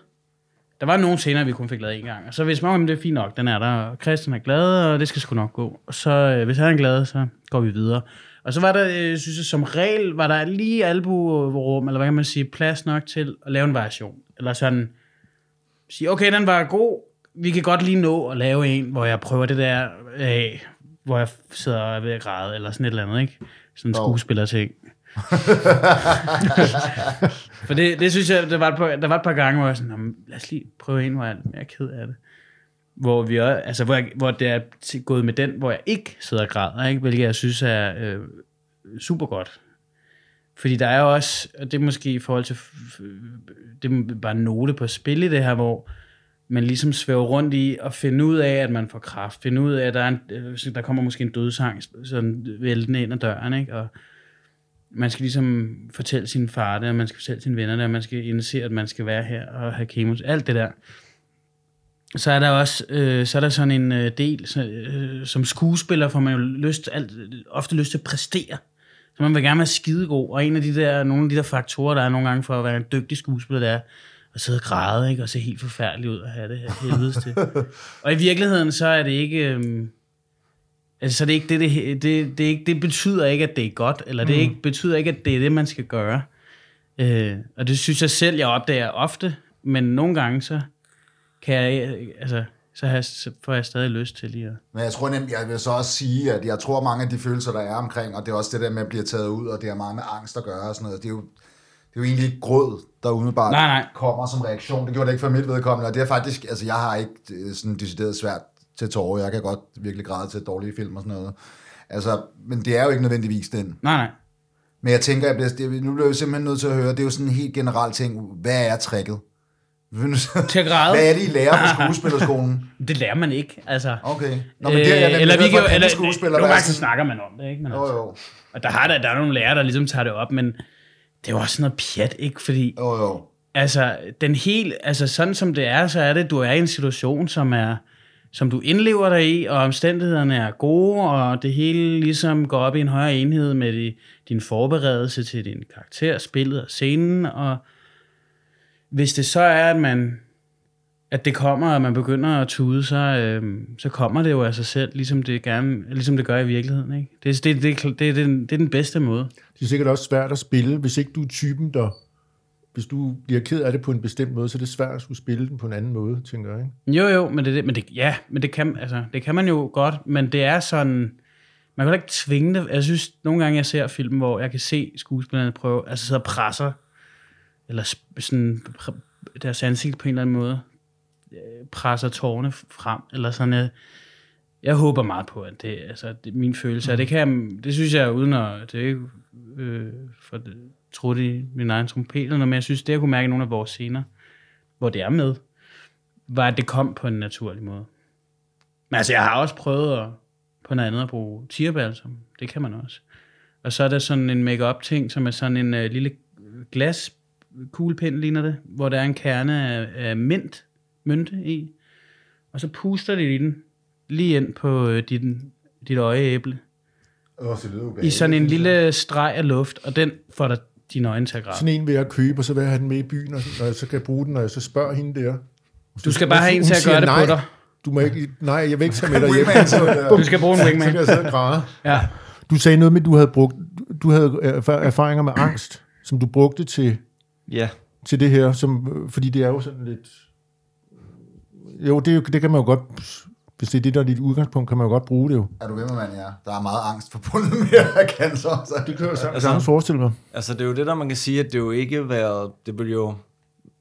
B: der var nogle scener, vi kun fik lavet en gang. Og så hvis man det er fint nok, den er der, og Christian er glad, og det skal sgu nok gå. Og så øh, hvis han er glad, så går vi videre. Og så var der, øh, synes jeg, som regel, var der lige albuerum, eller hvad kan man sige, plads nok til at lave en variation. Eller sådan, sige, okay, den var god, vi kan godt lige nå at lave en, hvor jeg prøver det der af, hvor jeg sidder og er ved at græde, eller sådan et eller andet, ikke? Sådan en skuespiller-ting. For det, det synes jeg, der var, et par, der var et par gange, hvor jeg sådan, "Nå, men lad os lige prøve en, hvor jeg er mere ked af det. Hvor, vi er, altså, hvor, jeg, hvor det er gået med den, hvor jeg ikke sidder og græder, ikke? hvilket jeg synes er øh, super godt. Fordi der er jo også, og det er måske i forhold til, det er bare en note på spil i det her, hvor man ligesom svæver rundt i at finde ud af, at man får kraft. Finde ud af, at der, er en, øh, der kommer måske en dødsang sådan væltende ind ad døren. Ikke? Og, man skal ligesom fortælle sin far det, og man skal fortælle sine venner det, og man skal indse, at man skal være her og have kemos, alt det der. Så er der også øh, så er der sådan en øh, del, så, øh, som skuespiller får man jo lyst, alt, ofte lyst til at præstere. Så man vil gerne være skidegod, og en af de der, nogle af de der faktorer, der er nogle gange for at være en dygtig skuespiller, det er at sidde og græde, ikke? og se helt forfærdelig ud og have det her helvedes til. og i virkeligheden, så er det ikke... Øh, Altså, så det, er ikke det, det, det, det, ikke, det betyder ikke, at det er godt, eller det er ikke, betyder ikke, at det er det, man skal gøre. Øh, og det synes jeg selv, jeg opdager ofte, men nogle gange, så kan jeg, altså, så, har jeg, så får jeg stadig lyst til lige at...
A: Men jeg tror nemt, jeg vil så også sige, at jeg tror mange af de følelser, der er omkring, og det er også det der med at blive taget ud, og det har meget med angst at gøre og sådan noget, det er jo, det er jo egentlig ikke gråd, der umiddelbart
B: Nej, nej.
A: kommer som reaktion. Det gjorde det ikke for mit vedkommende, og det er faktisk, altså jeg har ikke øh, sådan decideret svært til tårer. Jeg kan godt virkelig græde til dårlige film og sådan noget. Altså, men det er jo ikke nødvendigvis den.
B: Nej, nej.
A: Men jeg tænker, jeg bliver, nu bliver jeg simpelthen nødt til at høre, det er jo sådan en helt generel ting. Hvad er tricket?
B: Til at græde?
A: Hvad er det, I lærer på skuespillerskolen?
B: Det lærer man ikke, altså.
A: Okay. Nå, men det er jeg
B: Øh, eller vi kan eller,
A: skuespillere,
B: nogle gange så
A: sådan-
B: snakker man om det, ikke? Men
A: Jo,
B: altså,
A: jo.
B: og der, har der, der er nogle lærere, der ligesom tager det op, men det er jo også noget pjat, ikke? Fordi,
A: Jo, jo.
B: altså, den helt, altså sådan som det er, så er det, du er i en situation, som er, som du indlever dig i, og omstændighederne er gode, og det hele ligesom går op i en højere enhed med de, din forberedelse til din karakter, spillet og scenen, og hvis det så er, at man at det kommer, og man begynder at tude, så, øh, så kommer det jo af sig selv, ligesom det, gerne, ligesom det gør i virkeligheden. Ikke? Det, det, det, det, det, er den, det er den bedste måde.
D: Det er sikkert også svært at spille, hvis ikke du er typen, der... Hvis du bliver ked af det på en bestemt måde, så er det svært at skulle spille den på en anden måde, tænker jeg. Ikke?
B: Jo, jo, men det, det- men det, ja, men det kan, altså, det kan man jo godt, men det er sådan, man kan ikke tvinge det. Jeg synes, nogle gange jeg ser film, hvor jeg kan se skuespillerne prøve, altså sidde og presser, eller sådan, deres ansigt på en eller anden måde, øh, presser tårne frem, eller sådan, jeg, jeg håber meget på, at det, altså, det er min følelse, og det kan det synes jeg, uden at, det er ikke øh, for det, trudt i min egen trompet, eller noget, men jeg synes, det jeg kunne mærke i nogle af vores scener, hvor det er med, var, at det kom på en naturlig måde. Men altså, jeg har også prøvet at, på noget andet at bruge tierbalsam. Det kan man også. Og så er der sådan en make-up ting, som er sådan en øh, lille glas kuglepind, ligner det, hvor der er en kerne af, af mint, mynte i. Og så puster det i den lige ind på uh, dit, dit øjeæble.
A: Åh, det lyder
B: I
A: ubehageligt.
B: sådan en lille streg af luft, og den får der dine øjne til at græde.
D: Sådan en vil jeg købe, og så vil jeg have den med i byen, og så, når jeg så kan jeg bruge den, når jeg så spørger hende der.
B: Du skal bare have en til at gøre det
D: nej,
B: på dig.
D: Du må ikke, nej, jeg vil ikke tage med dig hjem.
A: Så.
B: Du skal bruge en
D: Så
B: wingman.
D: kan jeg sidde og græde.
B: Ja.
D: Du sagde noget med, at du havde, brugt, du havde erf- erfaringer med angst, som du brugte til,
C: Ja,
D: til det her, som, fordi det er jo sådan lidt... Jo, det, det kan man jo godt... Hvis det er det, der er dit udgangspunkt, kan man jo godt bruge det jo.
A: Er du ved med, man ja. Der er meget angst forbundet med at cancer. Så.
D: Det kan jeg
C: Altså-
D: sagtens forestille mig.
C: altså det er jo det, der man kan sige, at det jo ikke været, det vil jo,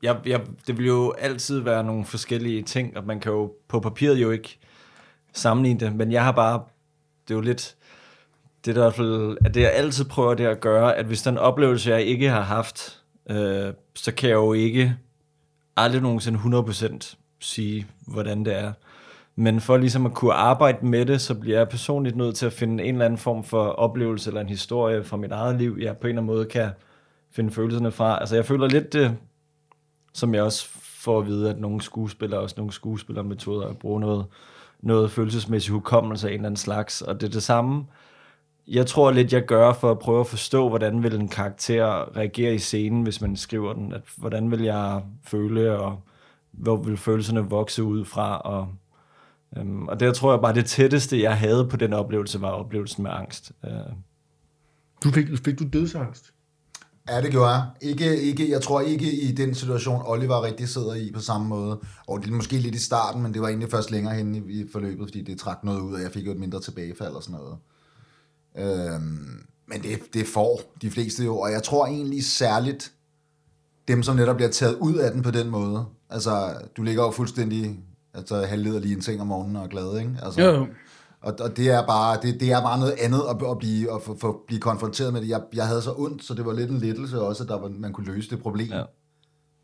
C: jeg, jeg, det vil jo altid være nogle forskellige ting, og man kan jo på papiret jo ikke sammenligne det, men jeg har bare, det er jo lidt, det er i hvert fald, at det jeg altid prøver det at gøre, at hvis den oplevelse, jeg ikke har haft, øh, så kan jeg jo ikke aldrig nogensinde 100% sige, hvordan det er. Men for ligesom at kunne arbejde med det, så bliver jeg personligt nødt til at finde en eller anden form for oplevelse eller en historie fra mit eget liv, jeg på en eller anden måde kan finde følelserne fra. Altså jeg føler lidt det, som jeg også får at vide, at nogle skuespillere, også nogle skuespillermetoder, bruger noget, noget følelsesmæssig hukommelse af en eller anden slags. Og det er det samme, jeg tror lidt, jeg gør for at prøve at forstå, hvordan vil en karakter reagere i scenen, hvis man skriver den. At, hvordan vil jeg føle, og hvor vil følelserne vokse ud fra. Og, øhm, og det tror jeg bare, det tætteste, jeg havde på den oplevelse, var oplevelsen med angst. Øh,
D: Du fik, fik du dødsangst?
A: Ja, det gjorde jeg. Ikke, ikke, jeg tror ikke i den situation, Oliver rigtig sidder i på samme måde. Og det er måske lidt i starten, men det var egentlig først længere hen i, i forløbet, fordi det trak noget ud, og jeg fik jo et mindre tilbagefald og sådan noget. Øhm, men det, det får de fleste jo, og jeg tror egentlig særligt dem, som netop bliver taget ud af den på den måde. Altså, du ligger jo fuldstændig altså, halvleder lige en seng om morgenen og er glad, ikke? Altså,
B: Jo, jo.
A: og, og det er bare det, det er bare noget andet at, at blive at få, få, blive konfronteret med det. Jeg, jeg havde så ondt, så det var lidt en lettelse også, at der var, man kunne løse det problem.
C: Ja.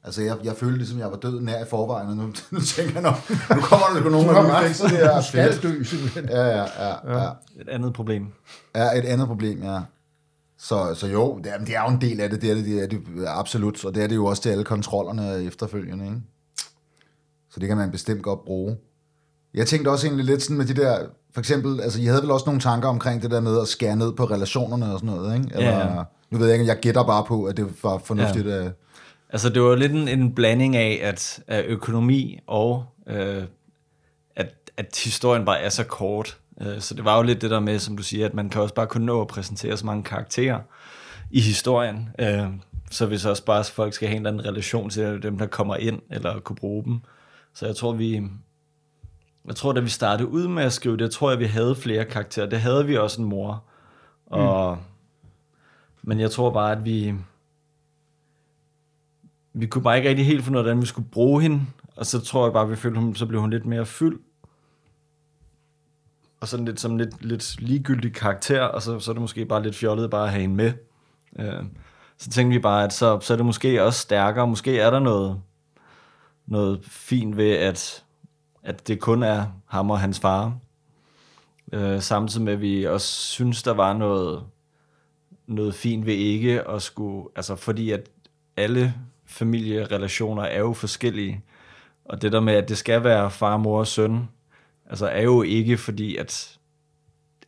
A: Altså, jeg, jeg følte ligesom, jeg var død nær i forvejen, og nu, nu tænker jeg, nå, nu kommer der nogen, der
D: ret.
A: fikser det her.
D: Du skal dø, simpelthen.
A: Ja, ja, ja, ja.
C: et andet problem.
A: Ja, et andet problem, ja. Så, så jo, det er, det er jo en del af det, det er det, det er det absolut, og det er det jo også til alle kontrollerne efterfølgende, ikke? Så det kan man bestemt godt bruge. Jeg tænkte også egentlig lidt sådan med de der, for eksempel, altså I havde vel også nogle tanker omkring det der med at skære ned på relationerne og sådan noget, ikke? Eller,
C: Ja.
A: Nu ved jeg ikke, jeg gætter bare på, at det var fornuftigt. Ja. At,
C: Altså, det var lidt en, en blanding af, at, af økonomi og øh, at, at historien bare er så kort. Øh, så det var jo lidt det der med, som du siger, at man kan også bare kun nå at præsentere så mange karakterer i historien. Øh, så hvis også bare folk skal have en eller anden relation til dem, der kommer ind, eller kunne bruge dem. Så jeg tror, vi... Jeg tror, da vi startede ud med at skrive det, jeg tror jeg, vi havde flere karakterer. Det havde vi også en mor. Og, mm. Men jeg tror bare, at vi, vi kunne bare ikke rigtig helt finde ud af, hvordan vi skulle bruge hende. Og så tror jeg bare, at vi følte, hun, så blev hun lidt mere fyldt. Og sådan lidt som lidt, lidt ligegyldig karakter, og så, så er det måske bare lidt fjollet bare at have hende med. Øh, så tænkte vi bare, at så, så er det måske også stærkere. Måske er der noget, noget fint ved, at, at det kun er ham og hans far. Øh, samtidig med, at vi også synes, der var noget, noget fint ved ikke at skulle, altså fordi at alle familierelationer er jo forskellige, og det der med, at det skal være far, mor og søn, altså er jo ikke fordi, at,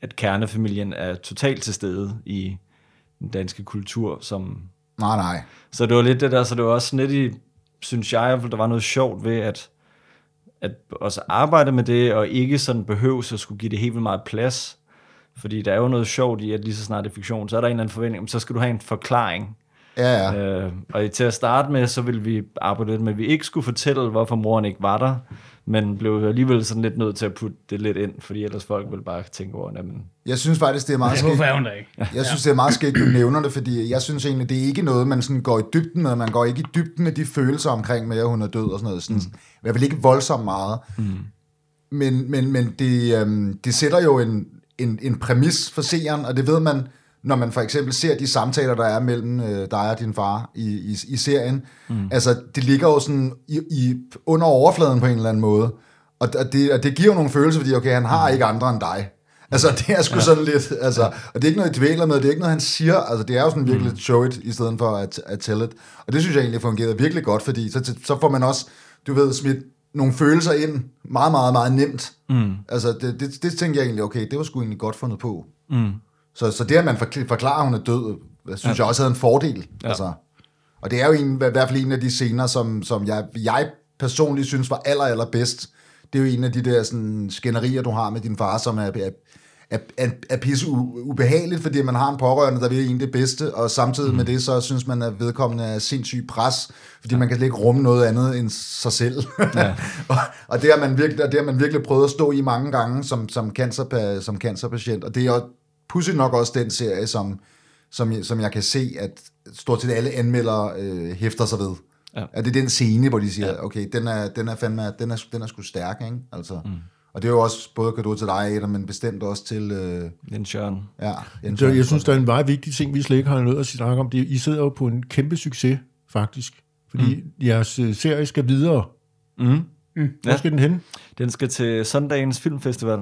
C: at kernefamilien er totalt til stede i den danske kultur, som
A: nej, nej.
C: så det var lidt det der, så det var også lidt i, synes jeg, at der var noget sjovt ved, at, at også arbejde med det, og ikke sådan behøves at skulle give det helt vildt meget plads. Fordi der er jo noget sjovt i, at lige så snart det er fiktion, så er der en eller anden forventning, så skal du have en forklaring.
A: Ja, ja.
C: Øh, og til at starte med, så ville vi arbejde lidt med, at vi ikke skulle fortælle, hvorfor moren ikke var der, men blev alligevel sådan lidt nødt til at putte det lidt ind, fordi ellers folk ville bare tænke over, jamen,
A: Jeg synes faktisk, det er meget skægt.
B: Hvorfor hun der ikke?
A: Jeg synes, det er meget skægt, du nævner det, fordi jeg synes egentlig, det er ikke noget, man sådan går i dybden med. Man går ikke i dybden med de følelser omkring med, at hun er død og sådan noget. Sådan, mm. I hvert fald ikke voldsomt meget. Mm. Men, men, men det, øhm, det sætter jo en, en, en præmis for seeren, og det ved man, når man for eksempel ser de samtaler, der er mellem øh, dig og din far i, i, i serien. Mm. Altså, det ligger jo sådan i, i, under overfladen på en eller anden måde. Og, og, det, og det giver jo nogle følelser, fordi okay, han har ikke andre end dig. Altså, det er sgu ja. sådan lidt, altså, og det er ikke noget, I dvæler med, det er ikke noget, han siger, altså, det er jo sådan virkelig mm. show it, i stedet for at, at tell it. Og det synes jeg egentlig fungerede virkelig godt, fordi så, så får man også, du ved, smidt nogle følelser ind, meget, meget, meget nemt. Mm. Altså, det, det, det tænkte jeg egentlig, okay, det var sgu egentlig godt fundet på. Mm. Så, så det, at man forkl- forklarer, at hun er død, synes ja. jeg også havde en fordel. Ja. Altså, og det er jo en, i hvert fald en af de scener, som, som jeg, jeg personligt synes var aller, aller bedst. Det er jo en af de der sådan, skænderier, du har med din far, som er, er, er, er, er pisse ubehageligt, fordi man har en pårørende, der vil en det bedste, og samtidig mm. med det, så synes man, at vedkommende er sindssygt pres, fordi ja. man kan slet ikke rumme noget andet end sig selv. Ja. og, og, det har man virkelig, og det har man virkelig prøvet at stå i mange gange som, som, cancer, som cancerpatient, og det er jo pudsigt nok også den serie, som, som, som jeg kan se, at stort set alle anmeldere øh, hæfter sig ved. Ja. At det er den scene, hvor de siger, ja. okay, den er, den er fandme, den er, den er sgu stærk, ikke? Altså, mm. Og det er jo også både kado til dig, Adam, men bestemt også til... Øh,
C: Jens Jørgen.
A: Ja, Jens
D: Så jeg synes, der er en meget vigtig ting, vi slet ikke har noget at snakke om. Det, I sidder jo på en kæmpe succes, faktisk. Fordi mm. jeres øh, serie skal videre.
C: Mm.
D: Mm. Hvor
C: Ja.
D: skal den hen?
C: Den skal til Sundagens Filmfestival.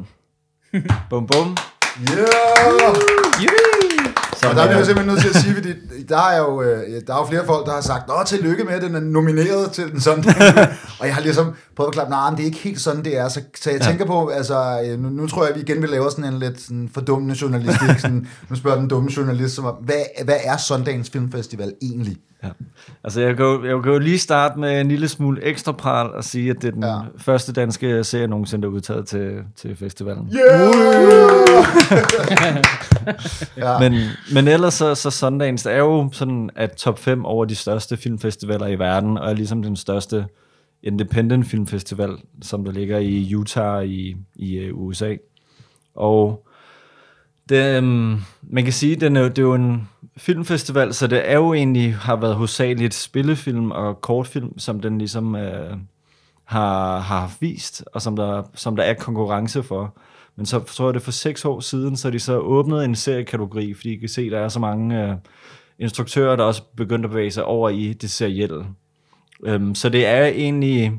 C: bum bum.
A: Yeah!
C: Så
A: Og der er jeg simpelthen nødt til at sige, fordi der er jo, øh, der er jo flere folk, der har sagt, Nå, tillykke med, at den er nomineret til den sådan. og jeg har ligesom prøvet at klappe, nej, det er ikke helt sådan, det er. Så, så jeg ja. tænker på, altså, øh, nu, nu tror jeg, at vi igen vil lave sådan en lidt sådan fordummende journalistik. Sådan, nu spørger den dumme journalist, som, hvad, hvad er Sundagens Filmfestival egentlig?
C: Ja. Altså, jeg kan, jo, jeg kan jo lige starte med en lille smule ekstra pral og sige, at det er den
A: Ja.
C: første danske serie nogensinde, der er udtaget til, til festivalen.
A: Yeah! ja.
C: Men, men ellers så, så Sundance er jo sådan at top 5 over de største filmfestivaler i verden, og er ligesom den største independent filmfestival, som der ligger i Utah i, i uh, USA. Og det, øhm, man kan sige, er, det er jo en filmfestival, så det er jo egentlig har været hovedsageligt spillefilm og kortfilm, som den ligesom øh, har, har vist, og som der, som der er konkurrence for. Men så tror jeg, det er for seks år siden, så de så åbnet en seriekategori, fordi I kan se, der er så mange øh, instruktører, der også begyndte at bevæge sig over i det serielle. Øhm, så det er egentlig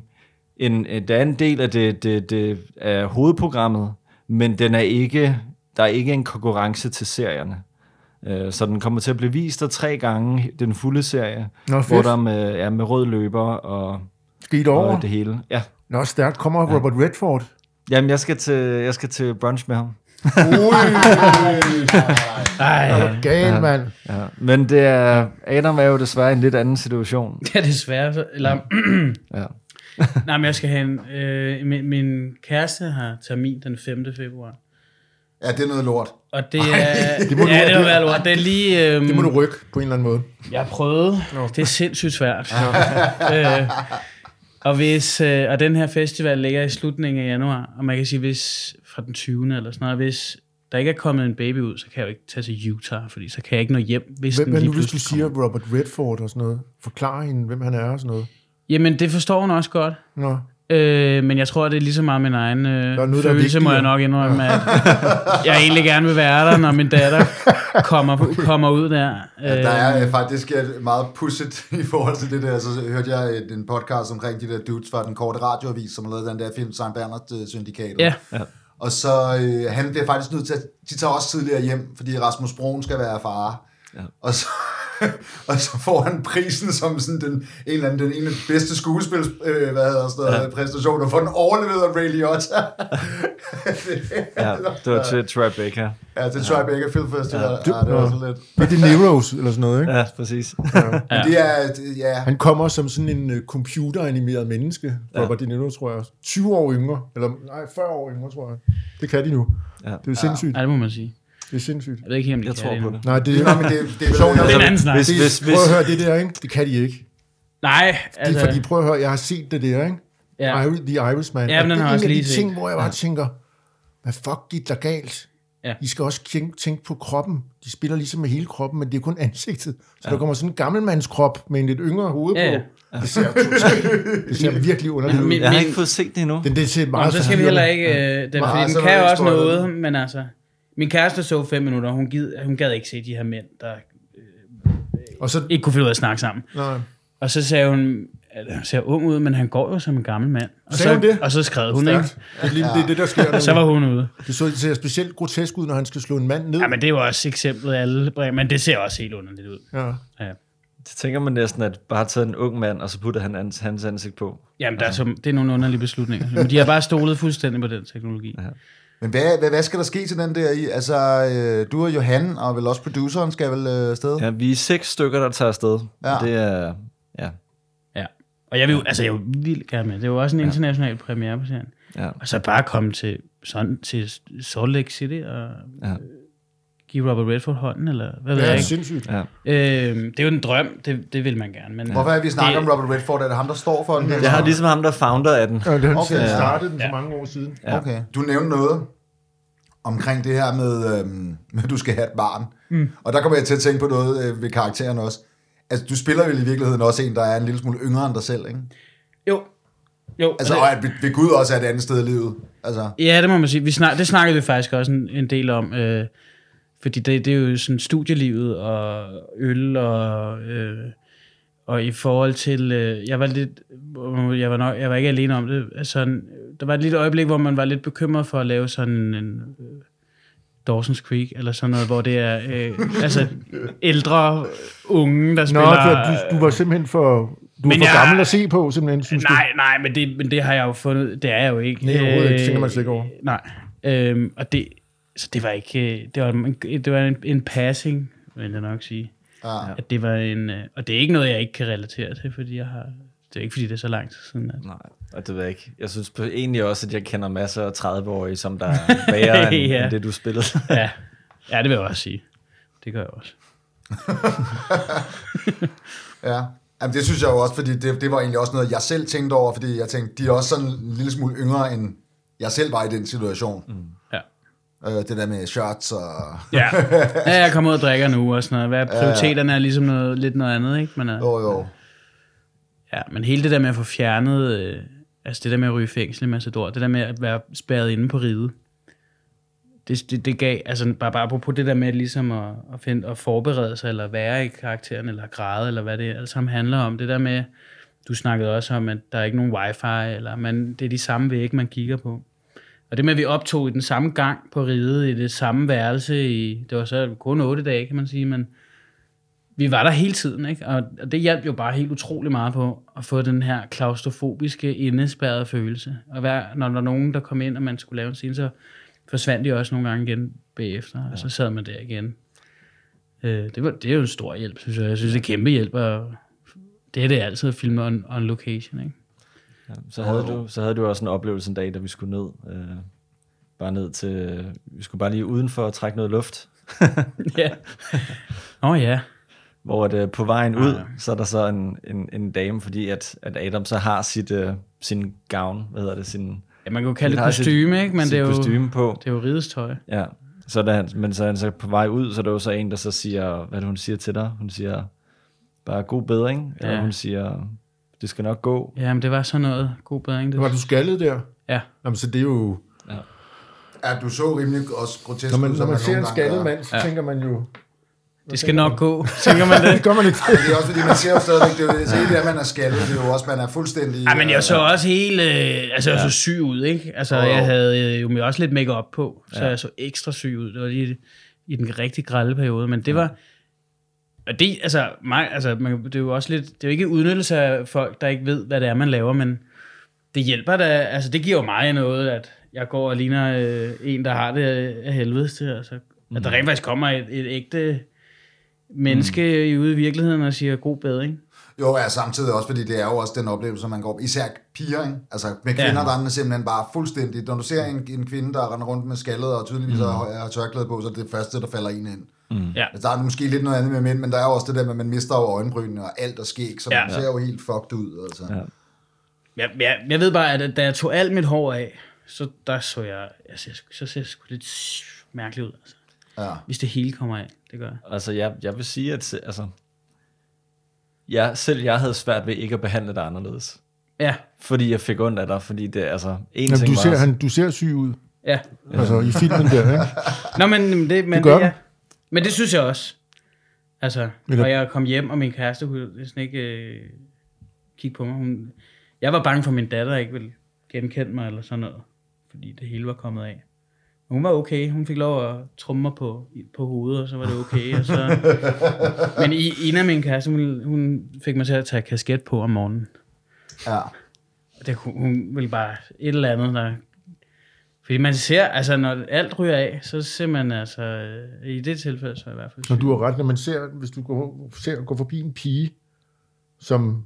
C: en, øh, der er en del af det, det, det af hovedprogrammet, men den er ikke, der er ikke en konkurrence til serierne. Øh, så den kommer til at blive vist der tre gange, den fulde serie,
D: Nå,
C: hvor der med, er med rød løber og,
D: Skal I derover?
C: og det hele. Ja.
D: Nå, stærkt. Kommer Robert Redford?
C: Jamen, jeg skal til, jeg skal til brunch med ham.
B: Ej,
D: Gal, mand.
C: Ja. Men det er, Adam er jo desværre i en lidt anden situation.
B: det er desværre. så- Eller,
C: Ja.
B: nej, men jeg skal have en... Øh, min, min kæreste har termin den 5. februar.
A: Ja, det er noget lort.
B: Og det er...
D: det må du-
B: ja, det må være lort. Det er lige... Øhm,
D: Det må du rykke på en eller anden måde.
B: Jeg har prøvet. Det er sindssygt svært. øh, og, hvis, øh, og den her festival ligger i slutningen af januar, og man kan sige, hvis fra den 20. eller sådan noget, hvis der ikke er kommet en baby ud, så kan jeg jo ikke tage til Utah, fordi så kan jeg ikke nå hjem, hvis
D: Hvem
B: den lige
D: nu, hvis du siger
B: kommer.
D: Robert Redford og sådan noget? Forklar hende, hvem han er og sådan noget.
B: Jamen, det forstår hun også godt.
D: Nå,
B: Øh, men jeg tror, det er lige så meget min egen øh,
D: noget, der er
B: følelse, må jeg
D: vigtigere.
B: nok indrømme, at jeg egentlig gerne vil være der, når min datter kommer, kommer ud der.
A: Ja, der er øh, faktisk et meget pusset i forhold til det der. Så hørte jeg et- en podcast omkring de der dudes fra den korte radioavis, som har lavet den der film, Sankt Bernard øh, Syndikatet.
B: Ja.
A: Og så øh, han bliver faktisk nødt til at, de tager også tidligere hjem, fordi Rasmus Broen skal være far.
C: Ja.
A: Og så, og så får han prisen som sådan den, en eller anden, den ene bedste skuespils, øh, hvad hedder sådan noget, ja. præstationer, for den overlevede af Ray Liotta.
C: Ja, det var til Tribeca.
A: ja, til Tribeca Film Festival. Ja,
D: du-
A: ja, det var sådan lidt.
D: det er De Neros eller sådan noget, ikke?
C: Ja, præcis.
A: Men det er, det- ja,
D: Han kommer som sådan en uh, computeranimeret menneske, Robert De Niro, tror jeg. 20 år yngre, eller nej, 40 år yngre, tror jeg. Det kan de nu.
C: Ja.
D: Det er sindssygt.
B: Ja, det må man sige.
D: Det er sindssygt.
B: Jeg ved ikke helt, om de
C: Jeg
B: kan
C: tror
B: det
C: på det.
D: Nej, det,
A: Nå, men det, det er
D: Sjovt,
B: Det er en anden snak.
C: Hvis,
D: det,
C: hvis, hvis,
D: prøv at høre det der, ikke? Det kan de ikke.
B: Nej,
D: Det
B: altså...
D: er fordi, prøv at høre, jeg har set det der, ikke?
B: ja.
D: Iri- The Irishman.
B: Ja, men den
D: det
B: har
D: er
B: jeg også
D: en af
B: lige
D: de
B: set.
D: ting, hvor jeg bare tænker, hvad fuck gik der galt?
B: Ja.
D: I skal også tænke, tænke på kroppen. De spiller ligesom med hele kroppen, men det er kun ansigtet. Så der kommer sådan en gammelmandskrop med en lidt yngre hoved
B: Ja,
D: på. Det ser, totalt- det ser virkelig underligt ud.
B: min-
C: jeg har ikke fået set det endnu.
D: Den, det ser
B: Nå,
D: meget
B: så skal vi heller ikke... Øh, den,
A: Nej,
B: den kan jo også noget, men altså... Min kæreste så fem minutter, hun, gid, hun gad ikke se de her mænd, der
D: Og så,
B: ikke kunne finde ud af at snakke sammen.
D: nej,
B: Og så sagde hun, at han ser ung ud, men han går jo som en gammel mand. Og
D: Sagde
B: så,
D: hun det?
B: Og så skrev hun, ikke?
D: Det er, lige, det det, der sker.
B: Og så var hun ude.
D: Det så, det ser specielt grotesk ud, når han skal slå en mand ned.
B: Ja, men det var også eksemplet af alle, men det ser også helt underligt ud.
D: Ja.
B: Ja.
C: Så tænker man næsten, at bare tage en ung mand, og så putte han hans, hans ansigt på.
B: Jamen, der er, så, det er nogle underlige beslutninger. Men de har bare stolet fuldstændig på den teknologi. Ja.
A: Men hvad, hvad, hvad skal der ske til den der i? Altså, øh, du og Johan, og vel også produceren, skal vel øh, afsted?
C: Ja, vi er seks stykker, der tager afsted.
A: Ja.
C: Ja. Det er, ja,
B: ja. Og jeg vil, jo- altså, jeg vil vildt gerne med. Det er jo også en international premiere på serien.
C: ja,
B: Og så bare komme til, sådan, til Salt Lake City og
C: ja,
B: give Robert Redford hånden, eller hvad ved
D: Det
B: jeg
D: er
B: ikke.
D: sindssygt.
C: ja.
B: Øhm, det er jo en drøm, det, det vil man gerne. Men,
A: Hvorfor er vi snakker
B: Det-
A: om Robert Redford? Er det ham, der står for den?
C: Jeg har ligesom ham, der founder af den.
D: Ja, det, han
A: Okay.
D: okay. startede den for
B: Ja.
D: mange år siden.
C: Ja.
A: Okay. Du nævnte noget omkring det her med, øhm, med at du skal have et barn. Mm. Og der kommer jeg til at tænke på noget øh, ved karakteren også. Altså, du spiller vel i virkeligheden også en, der er en lille smule yngre end dig selv, ikke?
B: Jo. Jo,
A: Altså,
B: og
A: og at ved, ved Gud også er et andet sted i livet. Altså,
B: Ja, det må man sige. Vi snak, det snakkede vi faktisk også en, en del om. Øh, fordi det, det er jo sådan studielivet og øl og... Øh, og i forhold til... Øh, jeg var lidt... Jeg var, nok, jeg var ikke alene om det. Altså, der var et lille øjeblik, hvor man var lidt bekymret for at lave sådan en... Øh, Dawson's Creek, eller sådan noget, hvor det er øh, altså ældre unge, der
D: Nå,
B: spiller...
D: du, du var simpelthen for, du var
B: Men
D: for
B: jeg-
D: gammel at se på, simpelthen, synes
B: Nej, nej, men det, men det har jeg jo fundet, det er jeg jo ikke.
D: Nej, overhovedet ikke.
B: Øh,
D: Tænker man slet ikke over.
B: Nej, øhm, og det, så det var ikke, øh, det var, en, det var en, en passing, vil jeg nok sige.
A: ja.
B: At det var en, øh, og det er ikke noget, jeg ikke kan relatere til, fordi jeg har, det er ikke fordi, det er så lang tid siden. At,
C: Nej, og det ved jeg ikke. Jeg synes på- egentlig også, at jeg kender masser af 30-årige, som der er værre end,
B: Ja.
C: end det, du spillede.
B: ja. ja, det vil jeg også sige. Det gør jeg også.
A: Ja. Jamen, det synes jeg jo også, fordi det, det var egentlig også noget, jeg selv tænkte over, fordi jeg tænkte, de er også sådan en lille smule yngre, end jeg selv var i den situation. Mm. Øh, det der med shots og...
B: Ja, ja jeg kommer ud og drikker nu og sådan noget. Hvad er prioriteterne er ligesom noget, lidt noget andet, ikke? Men, øh,
A: Jo, jo.
B: Ja, men hele det der med at få fjernet, øh, altså det der med at ryge fængsel i Massador, det der med at være spærret inde på ride, det, det, det gav, altså bare, bare på det der med ligesom at, at, finde, at forberede sig, eller være i karakteren, eller græde, eller hvad det alt sammen handler om. Det der med, du snakkede også om, at der er ikke nogen wifi, eller man, det er de samme vægge, man kigger på. Og det med, at vi optog i den samme gang på riget, i det samme værelse, i, det var så kun otte dage, kan man sige, men vi var der hele tiden, ikke? Og, og det hjalp jo bare helt utrolig meget på at få den her klaustrofobiske, indespærrede følelse. Og hver, når der var nogen, der kom ind, og man skulle lave en scene, så forsvandt de også nogle gange igen bagefter, ja. og så sad man der igen. Øh, det, var, det er jo en stor hjælp, synes jeg. Jeg synes, det er kæmpe hjælp, og det er det altid at filme on, on location, ikke?
C: Ja, så, havde du, så havde du også en oplevelse en dag, da vi skulle ned. Øh, bare ned til... Vi skulle bare lige udenfor og trække noget luft.
B: ja. Åh oh, ja.
C: Hvor at, på vejen ud, ja. så er der så en, en, en dame, fordi at, at Adam så har sit, uh, sin gown, hvad hedder det, sin...
B: Ja, man kan jo kalde det kostyme, sit, ikke? Men det er, jo,
C: kostyme på.
B: det er jo ridestøj.
C: Ja, så da han, men så er han så på vej ud, så er der jo så en, der så siger, hvad det, hun siger til dig? Hun siger, bare god bedring, ja. eller hun siger, det skal nok gå.
B: Ja, men det var sådan noget god bedring. Det.
D: Var du skaldet der?
B: Ja.
D: Jamen, så det er jo...
A: Ja. Ja, du så rimelig også grotesk
D: Når man, når man ser en skaldet mand, så
B: Ja.
D: tænker man jo...
B: Det skal nok gå, tænker man det.
D: Det gør man ikke.
A: Men det er også fordi, man ser jo stadigvæk, det er jo det, er ikke det, at man er skaldet, det er jo også, man er fuldstændig...
B: Ja, men jeg så også helt, øh, altså jeg så syg ud, ikke? Altså
A: jo.
B: jeg havde øh, jo også lidt makeup på, så
C: Ja.
B: jeg så ekstra syg ud. Det var lige i den rigtig grælde periode, men det var, og det, altså, mig, altså man, det er jo også lidt, det er jo ikke udnyttelse af folk, der ikke ved, hvad det er, man laver, men det hjælper da, altså det giver jo mig noget, at jeg går og ligner øh, en, der har det af helvedes til, altså, mm. at der rent faktisk kommer et, et ægte menneske mm. ude i virkeligheden og siger god bedring.
A: Jo, ja, samtidig også, fordi det er jo også den oplevelse, man går Især piger, ikke? Altså med kvinder,
B: Ja.
A: der er simpelthen bare fuldstændig... Når du ser en, en kvinde, der render rundt med skaldet og tydeligvis mm. har, har tørklæde på, så er det det første, der falder en ind.
B: Ja.
A: Altså, der er måske lidt noget andet med mænd, men der er også det der med, at man mister jo øjenbrynene og alt er skæg, så
B: Ja.
A: man ser jo helt fucked ud. Altså.
C: Ja.
B: Jeg, jeg, jeg ved bare, at da jeg tog alt mit hår af, så der så jeg, jeg ser, så ser jeg sgu lidt mærkeligt ud, altså.
A: Ja.
B: Hvis det hele kommer af, det gør jeg.
C: Altså, jeg, jeg vil sige, at altså, jeg, selv jeg havde svært ved ikke at behandle dig anderledes.
B: Ja,
C: Fordi jeg fik ondt af dig, fordi det, altså, en
D: Jamen,
C: ting
D: du, ser,
C: var,
D: han, du ser syg ud.
B: ja.
D: Altså i filmen der, ikke?
B: Nå, men det, men
D: Det gør
B: det,
D: du.
B: ja. Men det synes jeg også. Altså,
D: Eller-
B: og jeg kom hjem, og min kæreste kunne næsten ikke øh, kigge på mig. Hun, jeg var bange for, at min datter ikke ville genkende mig, eller sådan noget. Fordi det hele var kommet af. Men hun var okay. Hun fik lov at trumme mig på, på hovedet, og så var det okay. Og så... Men i, en af mine kærester, hun, hun fik mig til at tage kasket på om morgenen.
A: ja.
B: Det, hun, hun ville bare et eller andet, der... Fordi man ser, altså når alt ryger af, så ser man altså, øh, i det tilfælde så i hvert fald...
D: Når du har ret, når man ser, hvis du går, ser, går forbi en pige, som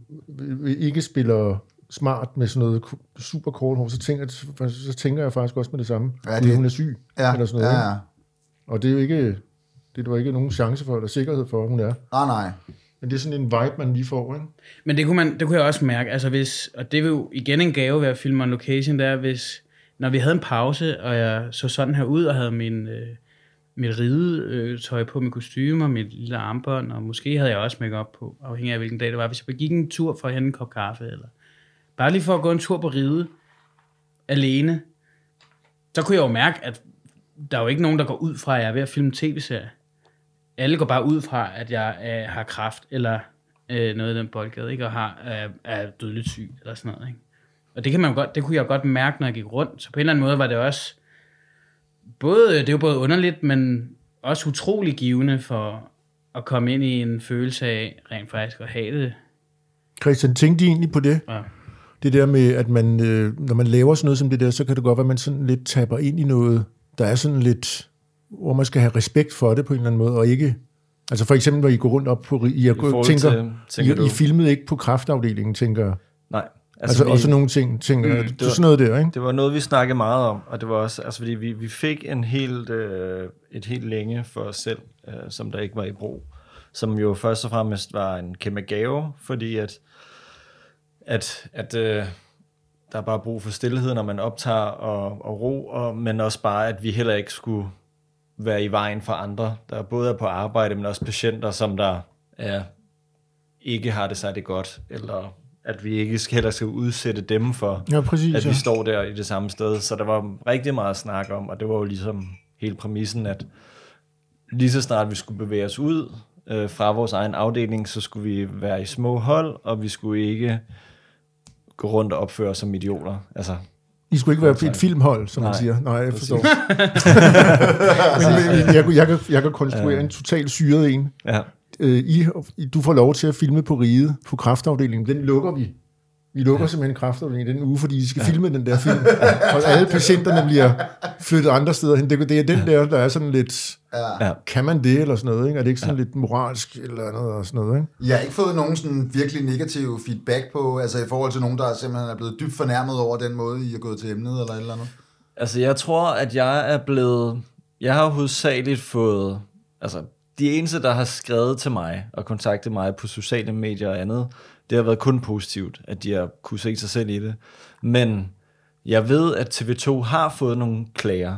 D: ikke spiller smart med sådan noget super kort hår, så tænker, så tænker jeg faktisk også med det samme.
A: Ja, det-
D: hun er syg,
A: Ja,
D: eller sådan noget.
A: ja, ja.
D: Og det er jo ikke, det er der ikke nogen chance for, eller sikkerhed for, at hun er.
A: Nej, nej.
D: Men det er sådan en vibe, man lige får, ikke?
B: Men det kunne, man, det kunne jeg også mærke, altså hvis, og det vil jo igen en gave ved at filme on location, der hvis, når vi havde en pause, og jeg så sådan her ud, og havde min, øh, mit ridetøj på, mit og mit lille armbånd, og måske havde jeg også makeup på, afhængig af hvilken dag det var. Hvis jeg gik en tur for at hente en kop kaffe, eller bare lige for at gå en tur på ride, alene, så kunne jeg jo mærke, at der er jo ikke nogen, der går ud fra, at jeg er ved at filme tv-serie. Alle går bare ud fra, at jeg øh, har kraft, eller øh, noget i den boldgade, ikke? og har, er, er dødeligt syg, eller sådan noget. Ikke? Og det, kan man jo godt, det kunne jeg godt mærke, når jeg gik rundt. Så på en eller anden måde var det også, både, det var både underligt, men også utrolig givende for at komme ind i en følelse af rent faktisk at have det.
D: Christian, tænkte de egentlig på det?
B: Ja.
D: Det der med, at man, øh, når man laver sådan noget som det der, så kan det godt være, at man sådan lidt tapper ind i noget, der er sådan lidt, hvor man skal have respekt for det på en eller anden måde, og ikke... Altså for eksempel, når I går rundt op på... I,
C: I
D: tænker,
C: til- tænker
D: I? I filmede ikke på kraftafdelingen, tænker jeg.
C: Nej.
D: Altså,
C: vi-
D: og sådan nogle ting, tænker
C: Mm,
D: jeg.
C: det var-
D: sådan noget der, ikke?
C: Det var noget, vi snakkede meget om, og det var også, altså fordi vi, vi fik en helt, øh, et helt længe for os selv, øh, som der ikke var i brug, som jo først og fremmest var en kæmpe gave, fordi at, at, at øh, der er bare brug for stillhed, når man optager og, og ro, og, men også bare, at vi heller ikke skulle være i vejen for andre, der både er på arbejde, men også patienter, som der er, ikke har det særlig godt, eller at vi ikke skal- heller skal udsætte dem for,
D: Ja, præcis.
C: at vi
D: ja.
C: står der i det samme sted. Så der var rigtig meget snak om, og det var jo ligesom hele præmissen, at lige så snart vi skulle bevæge os ud øh, fra vores egen afdeling, så skulle vi være i små hold, og vi skulle ikke gå rundt og opføre os som idioter. Altså,
D: I skulle ikke være et filmhold, som man
C: Nej,
D: siger. Nej, jeg forstår. men, men, jeg, jeg, kan, jeg kan konstruere en totalt syret en.
C: Ja.
D: Øh, I, du får lov til at filme på Ride, på kraftafdelingen. Den lukker vi. Vi lukker simpelthen kraftafdelingen den uge, fordi I skal ja. filme den der film. Og alle patienterne bliver flyttet andre steder hen. Det, det er den der, der er sådan lidt...
A: Ja.
C: Ja.
D: Kan man det, eller sådan noget? Ikke? Er det ikke sådan ja. lidt moralsk, eller andet, og sådan noget? Ikke?
A: Jeg har ikke fået nogen sådan virkelig negativ feedback på, altså i forhold til nogen, der simpelthen er blevet dybt fornærmet over den måde, I er gået til emnet, eller et eller andet.
C: Altså, jeg tror, at jeg er blevet... Jeg har hovedsageligt fået... Altså, de eneste, der har skrevet til mig og kontaktet mig på sociale medier og andet, det har været kun positivt, at de har kunne se sig selv i det. Men jeg ved, at TV2 har fået nogle klager.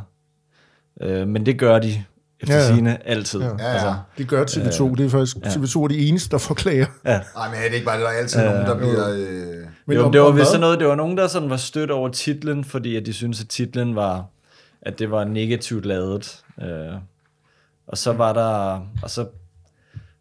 C: Øh, men det gør de efter
D: Ja,
C: ja, sigende altid.
D: Ja.
A: Ja,
C: Altså,
A: ja.
D: Det gør TV2. Det er faktisk
C: ja.
D: TV2 er de eneste, der får klager.
C: ja.
A: Nej, men er det ikke bare det, der er altid nogen, der bliver... Øh...
D: Men
C: jo,
D: om-
C: det var vist sådan noget, det var nogen, der sådan var stødt over titlen, fordi at de syntes, at titlen var, at det var negativt lavet. Øh, og så var der, og så,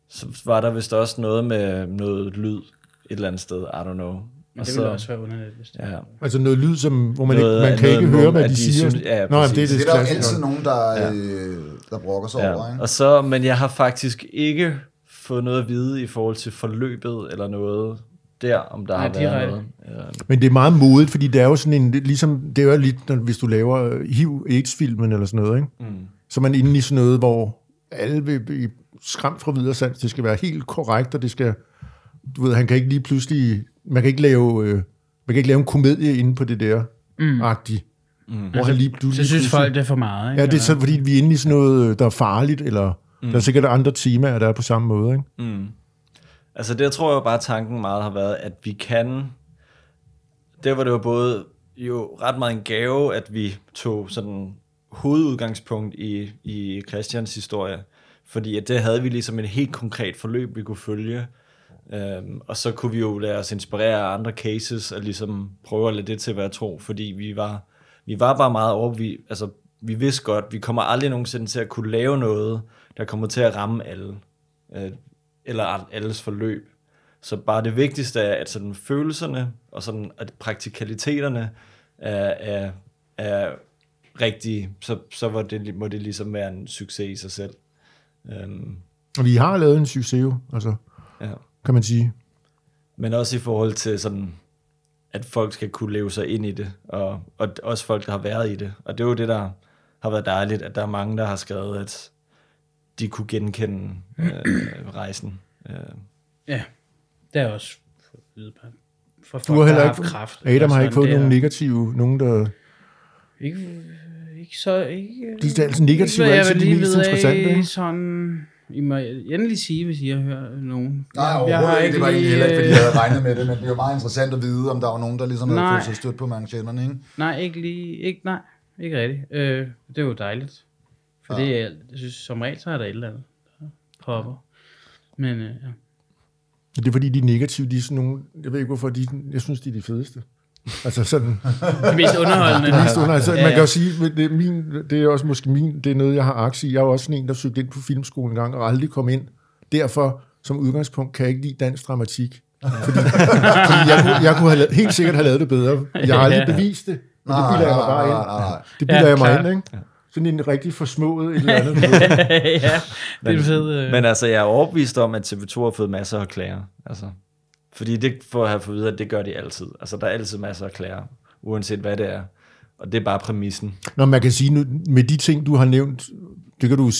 C: så var der vist også noget med noget lyd et eller andet sted, I don't know.
B: Men
C: Og
B: det
C: så,
B: ville også være underligt, hvis det
C: ja,
D: Altså noget lyd, som, hvor man,
C: Noget-
D: ikke, man kan
C: noget
D: ikke høre, hvad de,
C: de
D: siger.
C: synes- ja,
D: Nå, jamen, det er det,
A: Det er der jo altid nogen, der,
C: Ja.
A: øh, der brokker sig over,
C: ja.
A: ikke?
C: Og så, men jeg har faktisk ikke fået noget at vide i forhold til forløbet eller noget der, om der
B: Nej,
C: har været
B: direkte.
C: noget. Ja.
D: Men det er meget modigt, fordi det er jo sådan en, ligesom, det er jo lidt, når, hvis du laver øh, HIV-AIDS-filmen eller sådan noget, ikke?
C: Mm.
D: Så er man inde i sådan noget, hvor alle vil blive skræmt fra videre sans. Det skal være helt korrekt, og det skal, du ved, han kan ikke lige pludselig, man kan ikke lave, øh, man kan ikke lave en komedie inde på det der, mm. agtigt, mm. hvor han lige pludselig...
B: Så synes folk, det er for meget, ikke?
D: Ja, det er så, fordi vi er inde i sådan noget, øh, der er farligt, eller mm. der er sikkert andre temaer, der er på samme måde, ikke?
C: Mm. Altså der tror jeg bare, tanken meget har været, at vi kan, der var det jo både jo ret meget en gave, at vi tog sådan hovedudgangspunkt i, i Christians historie, fordi at det havde vi ligesom et helt konkret forløb, vi kunne følge, øhm, og så kunne vi jo lade os inspirere af andre cases, og ligesom prøve at lade det til at være tro, fordi vi var, vi var bare meget over, vi, altså vi vidste godt, vi kommer aldrig nogensinde til at kunne lave noget, der kommer til at ramme alle øh, eller alles forløb. Så bare det vigtigste er, at sådan følelserne og sådan, at praktikaliteterne er, er, er rigtige, så, så var det, må det ligesom være en succes i sig selv.
D: Og vi har lavet en succes jo, altså,
C: ja.
D: kan man sige.
C: Men også i forhold til sådan, at folk skal kunne leve sig ind i det, og, og også folk, der har været i det. Og det er jo det, der har været dejligt, at der er mange, der har skrevet, at de kunne genkende øh, rejsen. Øh,
B: Ja, det er også på- fra folk,
D: Du har heller
B: har
D: ikke,
B: haft kraft.
D: Adam har
B: Altså,
D: ikke fået nogen negative, nogen der...
B: Ikke, ikke så... Ikke,
D: De er altid negative,
B: ikke,
D: er altid de mest interessante, ikke?
B: Sådan, I må endelig sige, hvis I har hørt nogen.
A: Nej,
B: Jeg-
A: overhovedet
B: jeg har
A: ikke. Det var egentlig heller ikke, fordi
B: øh,
A: jeg havde regnet med det, men det er jo meget interessant at vide, om der var nogen, der ligesom havde
B: Nej.
A: følt sig stødt på manchetterne, ikke?
B: Nej, ikke lige... Ikke, nej, ikke rigtigt. Øh, det er jo dejligt. For
A: Ja.
B: det er, jeg synes, som regel, så er der et eller andet, der popper. Men øh, ja.
D: Det er fordi, de er negative, de er sådan nogle... Jeg ved ikke, hvorfor de... Jeg synes, de er de fedeste. Altså sådan...
B: det mest underholdende.
D: Det mest under, altså,
B: Ja,
D: man kan jo sige, det er, min, det er også måske min, det er noget, jeg har aktie i. Jeg er jo også sådan en, der søgte ind på filmskolen en gang, og aldrig kom ind. Derfor, som udgangspunkt, kan jeg ikke lide dansk dramatik. Fordi, fordi jeg, kunne, jeg kunne have, lavet- helt sikkert have lavet det bedre. Jeg har aldrig bevist det. Men det bilder jeg mig bare ind. Det bilder
B: Ja,
D: jeg mig ind, ikke? Sådan en rigtig forsmået et eller andet.
B: ja, det er en fed... Øh,
C: Men altså, jeg er overbevist om, at TV2 har fået masser af klager. Altså, fordi det får jeg have fået at vide, at det gør de altid. Altså, der er altid masser af klager, uanset hvad det er. Og det er bare præmissen.
D: Når man kan sige, nu, med de ting, du har nævnt, det kan du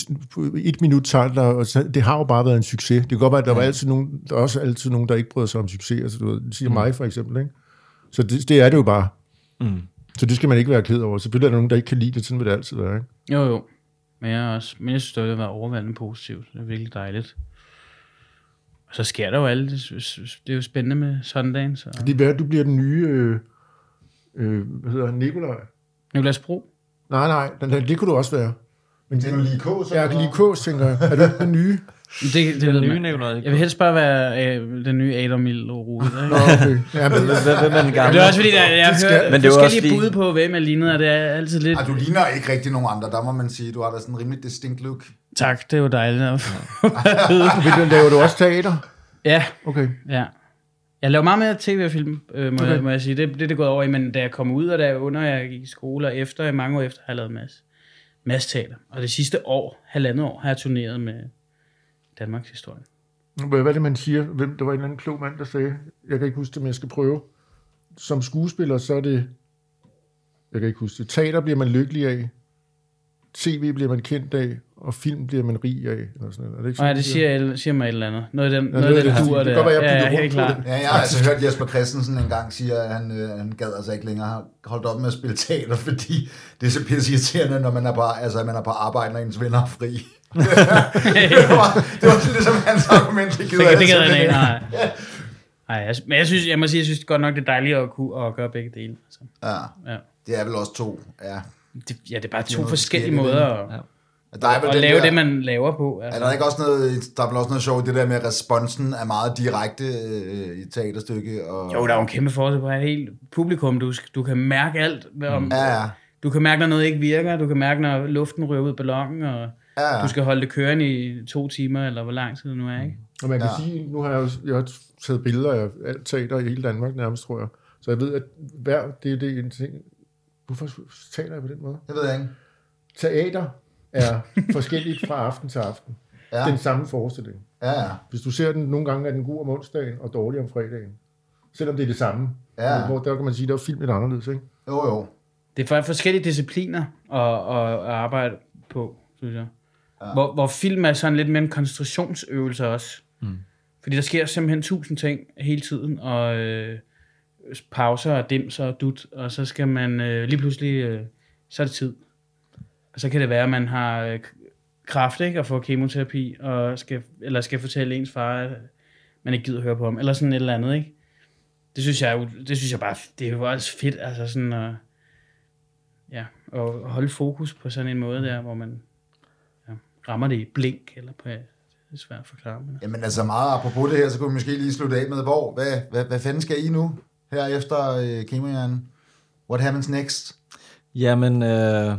D: et minut tage dig, og så- det har jo bare været en succes. Det kan godt være, at der, var altid nogen, der er også altid nogen, der ikke bryder sig om succes. Altså, du siger mm. mig for eksempel. Ikke? Så det, det er det jo bare.
C: Mm.
D: Så det skal man ikke være ked over. Selvfølgelig er der nogen, der ikke kan lide det, sådan vil det altid være. Ikke?
B: Jo, jo. Men jeg, også, men jeg synes, det har været overvældende positivt. Det er virkelig dejligt. Og så sker der jo alt. Det, det er jo spændende med søndagen. Så.
D: Det er værd, at du bliver den nye, øh, øh, hvad hedder han, Nikolaj?
B: Niklas Bro.
D: Nej, nej, den, den, det kunne du også være. Men
A: Det er jo lige K, så
D: jeg kan lige kås, tænker jeg. Er du ikke den nye?
B: Det, det, det ved
C: nye. Nikolaj.
B: Jeg vil helst bare være øh, den nye Adam Mild og Rode.
D: Nå, okay. Ja, men,
C: Hvem er den gamle?
B: Det er også fordi, der, jeg har hørt
C: men det er
B: forskellige
C: fordi-
B: bud på, hvem jeg lignede, og det er altid lidt...
A: Ej, du ligner ikke rigtig nogen andre, der må man sige. Du har da sådan en rimelig distinct look.
B: Tak, det er jo dejligt.
D: Vil du, laver du også teater?
B: ja,
D: Okay.
B: ja. Jeg laver meget mere tv-film, øh, må,
D: Okay.
B: okay. må jeg sige. Det, det er det gået over i, men da jeg kom ud, og da jeg under jeg gik i skole, og efter, mange år efter, har jeg lavet masse, masse teater. Og det sidste år, halvandet år, har jeg turneret med Danmarks historie.
D: Hvad hvad er det, man siger? Hvem, der var en eller anden klog mand, der sagde, jeg kan ikke huske det, men jeg skal prøve. Som skuespiller, så er det, jeg kan ikke huske det, teater bliver man lykkelig af, tv bliver man kendt af, og film bliver man rig af. Eller sådan noget. Er det ikke sådan,
B: det
D: de
B: siger, siger mig et eller andet. Noget af den,
D: Ja,
B: noget af den
D: det,
B: dur
D: det kan
B: der.
D: godt være, jeg
B: ja, helt
D: det.
A: Ja, jeg har altså hørt Jesper Christensen engang sige, at han, øh, han gad altså ikke længere holdt op med at spille teater, fordi det er så pisse irriterende, når man er på, altså, man er på arbejde, når ens venner er fri. det, var, det var sådan ligesom hans argument, det gider
B: Det, det jeg ikke,
A: ikke.
B: nej. Nej, jeg, men jeg synes, jeg må sige, jeg synes godt nok, det er dejligt at kunne at gøre begge dele. Altså.
A: Ja,
B: Ja.
A: det er vel også to. Ja.
B: Det, ja, det er bare
A: Det er
B: to forskellige måder at,
C: Ja.
A: Der er vel
B: at
A: den
B: lave
A: der,
B: det, man laver på.
A: Er
B: Altså.
A: der ikke også noget, der er vel også noget sjovt, i det der med, at responsen er meget direkte øh, i et teaterstykke? Og...
B: Jo, der er jo en kæmpe forskel på et helt publikum. Du, du kan mærke alt. Om,
A: Ja, ja.
B: Du kan mærke, når noget ikke virker. Du kan mærke, når luften ryger ud af ballonen, og
A: ja, ja.
B: du skal holde det kørende i to timer, eller hvor lang tid det nu er, ikke?
D: Og man kan
A: Ja.
D: sige, nu har jeg jo jeg har taget billeder af alt teater i hele Danmark nærmest, tror jeg. Så jeg ved, at hver, det er det en ting. Hvorfor taler jeg på den måde?
A: Det ved jeg ikke.
D: Teater er forskelligt fra aften til aften.
A: Ja.
D: Den samme forestilling.
A: ja, ja.
D: Hvis du ser den, nogle gange er den god om onsdagen og dårlig om fredagen. Selvom det er det samme.
A: Ja.
D: Hvor der kan man sige, der er film lidt anderledes, ikke?
A: Jo, jo.
B: Det er for forskellige discipliner at, at, at arbejde på, synes jeg. Ja. Hvor, hvor film er sådan lidt mere en koncentrationsøvelse også. Mm. Fordi der sker simpelthen tusind ting hele tiden, og øh, pauser og dimser og dut, og så skal man øh, lige pludselig, øh, så er det tid. Og så kan det være, at man har øh, kraft, ikke, og får kemoterapi, og skal, eller skal fortælle ens far, at man ikke gider høre på ham, eller sådan et eller andet, ikke? Det synes jeg, det synes jeg bare, det er jo også fedt, altså sådan at, ja, at holde fokus på sådan en måde der, hvor man ja, rammer det i blink, eller på, det er svært at forklare, men
A: Jamen altså meget apropos det her, så kunne vi måske lige slutte af med, hvor, hvad, hvad, hvad fanden skal I nu, her efter øh, kemohjernen? What happens next?
C: Jamen, øh,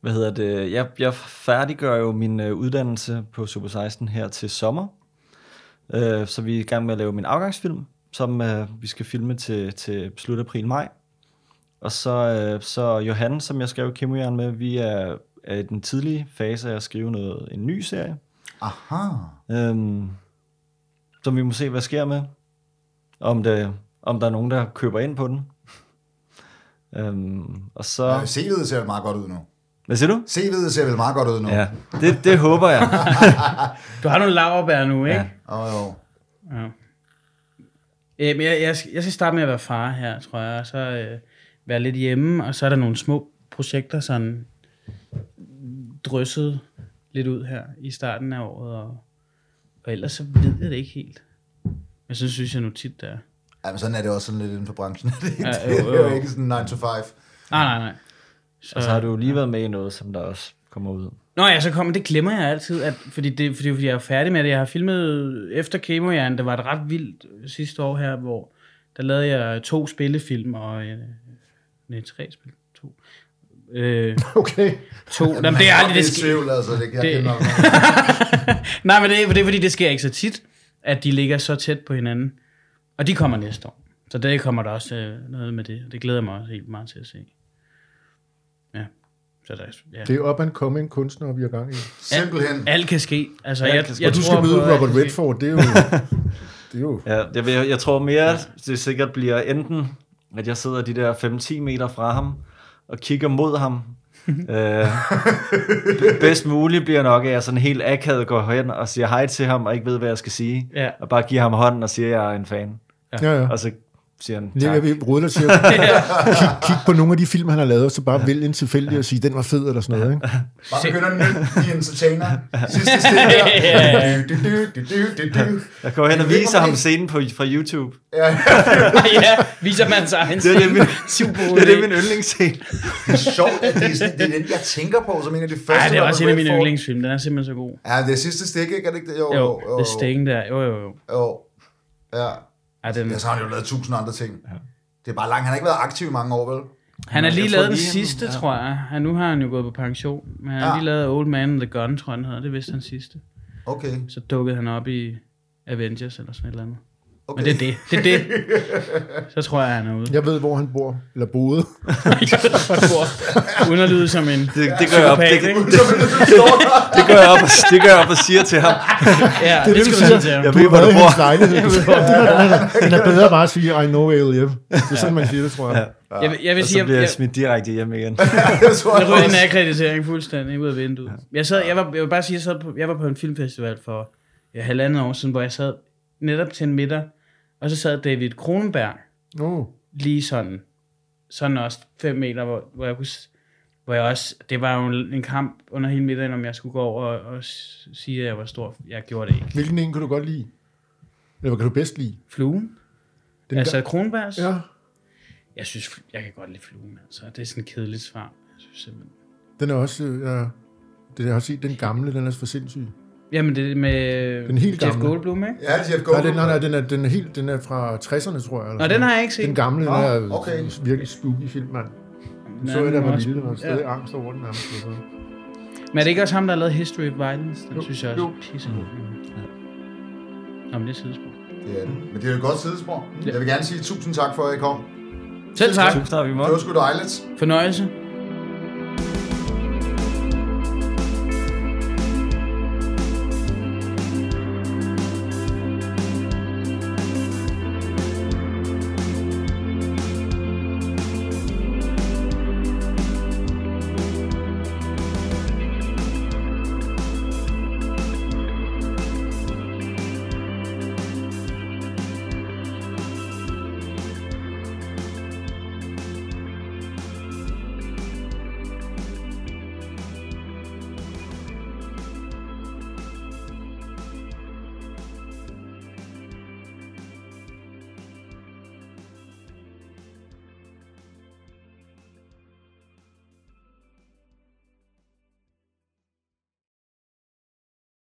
C: hvad hedder det? Jeg, jeg færdiggør jo min øh, uddannelse på Super 16 her til sommer. Øh, så vi er i gang med at lave min afgangsfilm, som øh, vi skal filme til, til slut april-maj. Og så, øh, så Johan, som jeg skrev Kemojern med, vi er, er i den tidlige fase af at skrive noget, en ny serie.
A: Aha.
C: Øhm, som vi må se, hvad sker med. Om, det, om der er nogen, der køber ind på den. Øhm, og så...
A: Ja. CV'et ser vel meget godt ud nu.
C: Hvad siger du?
A: CV'et ser vel meget godt ud nu.
C: Ja, det, det håber jeg.
B: du har nogle laverbær nu, ikke?
C: Ja.
A: Oh, jo.
B: ja. Øh, men jeg, jeg, skal- jeg skal starte med at være far her, tror jeg, og så øh, være lidt hjemme, og så er der nogle små projekter, sådan drysset lidt ud her i starten af året, og, og ellers så ved jeg det ikke helt. Men så synes jeg nu tit, der er.
A: Ja, men sådan er det også sådan lidt inden for branchen. det, er ikke-
B: Ja,
A: det
B: jo,
A: er jo
B: jo.
A: ikke sådan 9 to 5.
B: Nej, nej, nej. Så,
C: Og så har du jo lige været med i noget, som der også kommer ud.
B: Nå ja, så kommer det glemmer jeg altid, at, fordi, det, fordi, fordi jeg er færdig med det. Jeg har filmet efter Kemojern, det var et ret vildt sidste år her, hvor der lavede jeg to spillefilm, og øh, nej, tre spil, to. Øh,
D: Okay.
B: to. Jamen, Jamen, det er aldrig, det
A: sker. Tvivl, altså, det jeg
B: Det-. Nej, men det, det er fordi, det sker ikke så tit, at de ligger så tæt på hinanden. Og de kommer næste år. Så der kommer der også øh, noget med det, og det glæder jeg mig også helt meget til at se. Ja. Så der, ja.
D: Det er up and coming kunstnere, vi er gang i.
A: Simpelthen.
B: Alt kan ske. Altså,
C: Alt
B: jeg,
C: kan ske.
B: jeg
D: Og du
B: tror
D: skal møde
B: alt
D: Robert. Redford, det er jo... Det er jo...
C: Ja, jeg, jeg, jeg tror mere, at det sikkert bliver enten, at jeg sidder de der 5-10 meter fra ham, og kigger mod ham. øh, bedst muligt bliver nok, at jeg sådan helt akavet går hen og siger hej til ham, og ikke ved, hvad jeg skal sige.
B: Ja.
C: Og bare giver ham hånden og siger, at jeg er en fan.
D: Ja, ja.
C: Og så siger han,
D: Ligger
C: tak.
D: vi ruller til at kig, kig på nogle af de film, han har lavet, og så bare vælge en tilfældig og sige, den var fed eller sådan noget. Ikke?
A: Bare begynder nynne The Entertainer. Sidste stik der. Du, du, du, du, du, du.
C: Jeg går hen og
A: er
C: viser ham scenen på, fra YouTube.
A: Ja,
B: ja, viser man sig
C: Det er det, min,
B: super
C: det er det, min yndlingsscene.
A: det er sjovt, at det er, det er den, jeg tænker på som en af de første.
B: Nej, det er også en af mine yndlingsfilm. Den er simpelthen så god.
A: Ja, det er sidste stik, ikke? Er det ikke det? Jo,
B: Jo, jo det sting der. Jo, jo, jo.
A: Jo. Ja.
B: Ja, den,
A: Ja, så har han jo lavet tusind andre ting. Det er bare langt. Han har ikke været aktiv i mange år, vel?
B: han har lige lavet den
C: han-
B: sidste,
C: ja.
B: tror jeg. Han, nu har han jo gået på pension. Men han har
A: Ja.
B: lige lavet Old Man and the Gun, tror jeg, han hedder. Det er vist den sidste.
A: Okay.
B: Så dukkede han op i Avengers eller sådan et eller andet.
A: Okay.
B: Men det er det. Det er det. Så tror jeg, han er ude.
D: Jeg ved, hvor han bor, eller boede.
B: Uden at lyde som en
C: Det, det, gør jeg op, det,
B: ikke?
C: det, gør jeg op, og- det gør jeg op og siger til ham.
B: Ja,
D: det,
B: det,
D: du
B: skal du sige til ham.
C: Jeg
D: Du
C: ved, hvor du bor.
D: lejlighed. Den er bedre bare at sige, I know where you live. Det er sådan, man siger det, tror jeg.
B: Jeg, vil- jeg vil
C: Og
B: sige,
C: så bliver
B: jeg,
C: jeg
B: jeg,
C: smidt direkte hjem igen.
A: jeg tror,
B: jeg
A: jeg
B: ryger en akkreditering fuldstændig ud af vinduet. Jeg, sad, jeg, var, jeg vil bare sige, jeg, sad på, jeg var på en filmfestival for ja, halvandet år siden, hvor jeg sad netop til en middag, og så sad David Kronenberg
D: Oh.
B: lige sådan, sådan også 5 meter, hvor, hvor jeg kunne, hvor jeg også, det var jo en kamp under hele middagen, om jeg skulle gå over og, og sige, at jeg var stor. Jeg gjorde det ikke.
D: Hvilken en kan du godt lide? Eller hvad kan du bedst lide?
B: Fluen?
D: Den
B: altså
D: der-
B: Kronenbergs?
D: Ja,
B: Jeg synes, jeg kan godt lide fluen, altså. Det er sådan et kedeligt svar. Jeg synes simpelthen.
D: den er også... Øh, ja, det har jeg set, den gamle, den er for sindssyg.
B: Jamen, det er med
D: Den helt
B: Jeff
D: gamle.
B: Goldblum, ikke?
A: Ja, Jeff
D: Nej,
A: Goldblum.
D: den, nej, nej, den er, den er helt, den er fra 60'erne, tror jeg. Eller
B: Nå,
D: sådan
B: den har jeg ikke set.
D: Den gamle, den
A: Nå,
D: er
A: okay.
D: virkelig spooky film, mand.
B: Den
D: Så
B: er
D: jeg, der var
B: også-
D: lille, og stadig
B: ja.
D: angst over den nærmest.
B: Men er det ikke også ham, der har lavet History of Violence? Den
D: Jo,
B: synes jeg også
D: jo.
B: er pisse god. Nå, men det er sidespor.
A: Det er det. Men det er jo et godt sidespor. Jeg vil gerne sige tusind tak for, at I kom.
B: Selv tak.
C: Tusind tak, vi må.
A: Det var sgu dejligt.
B: Fornøjelse.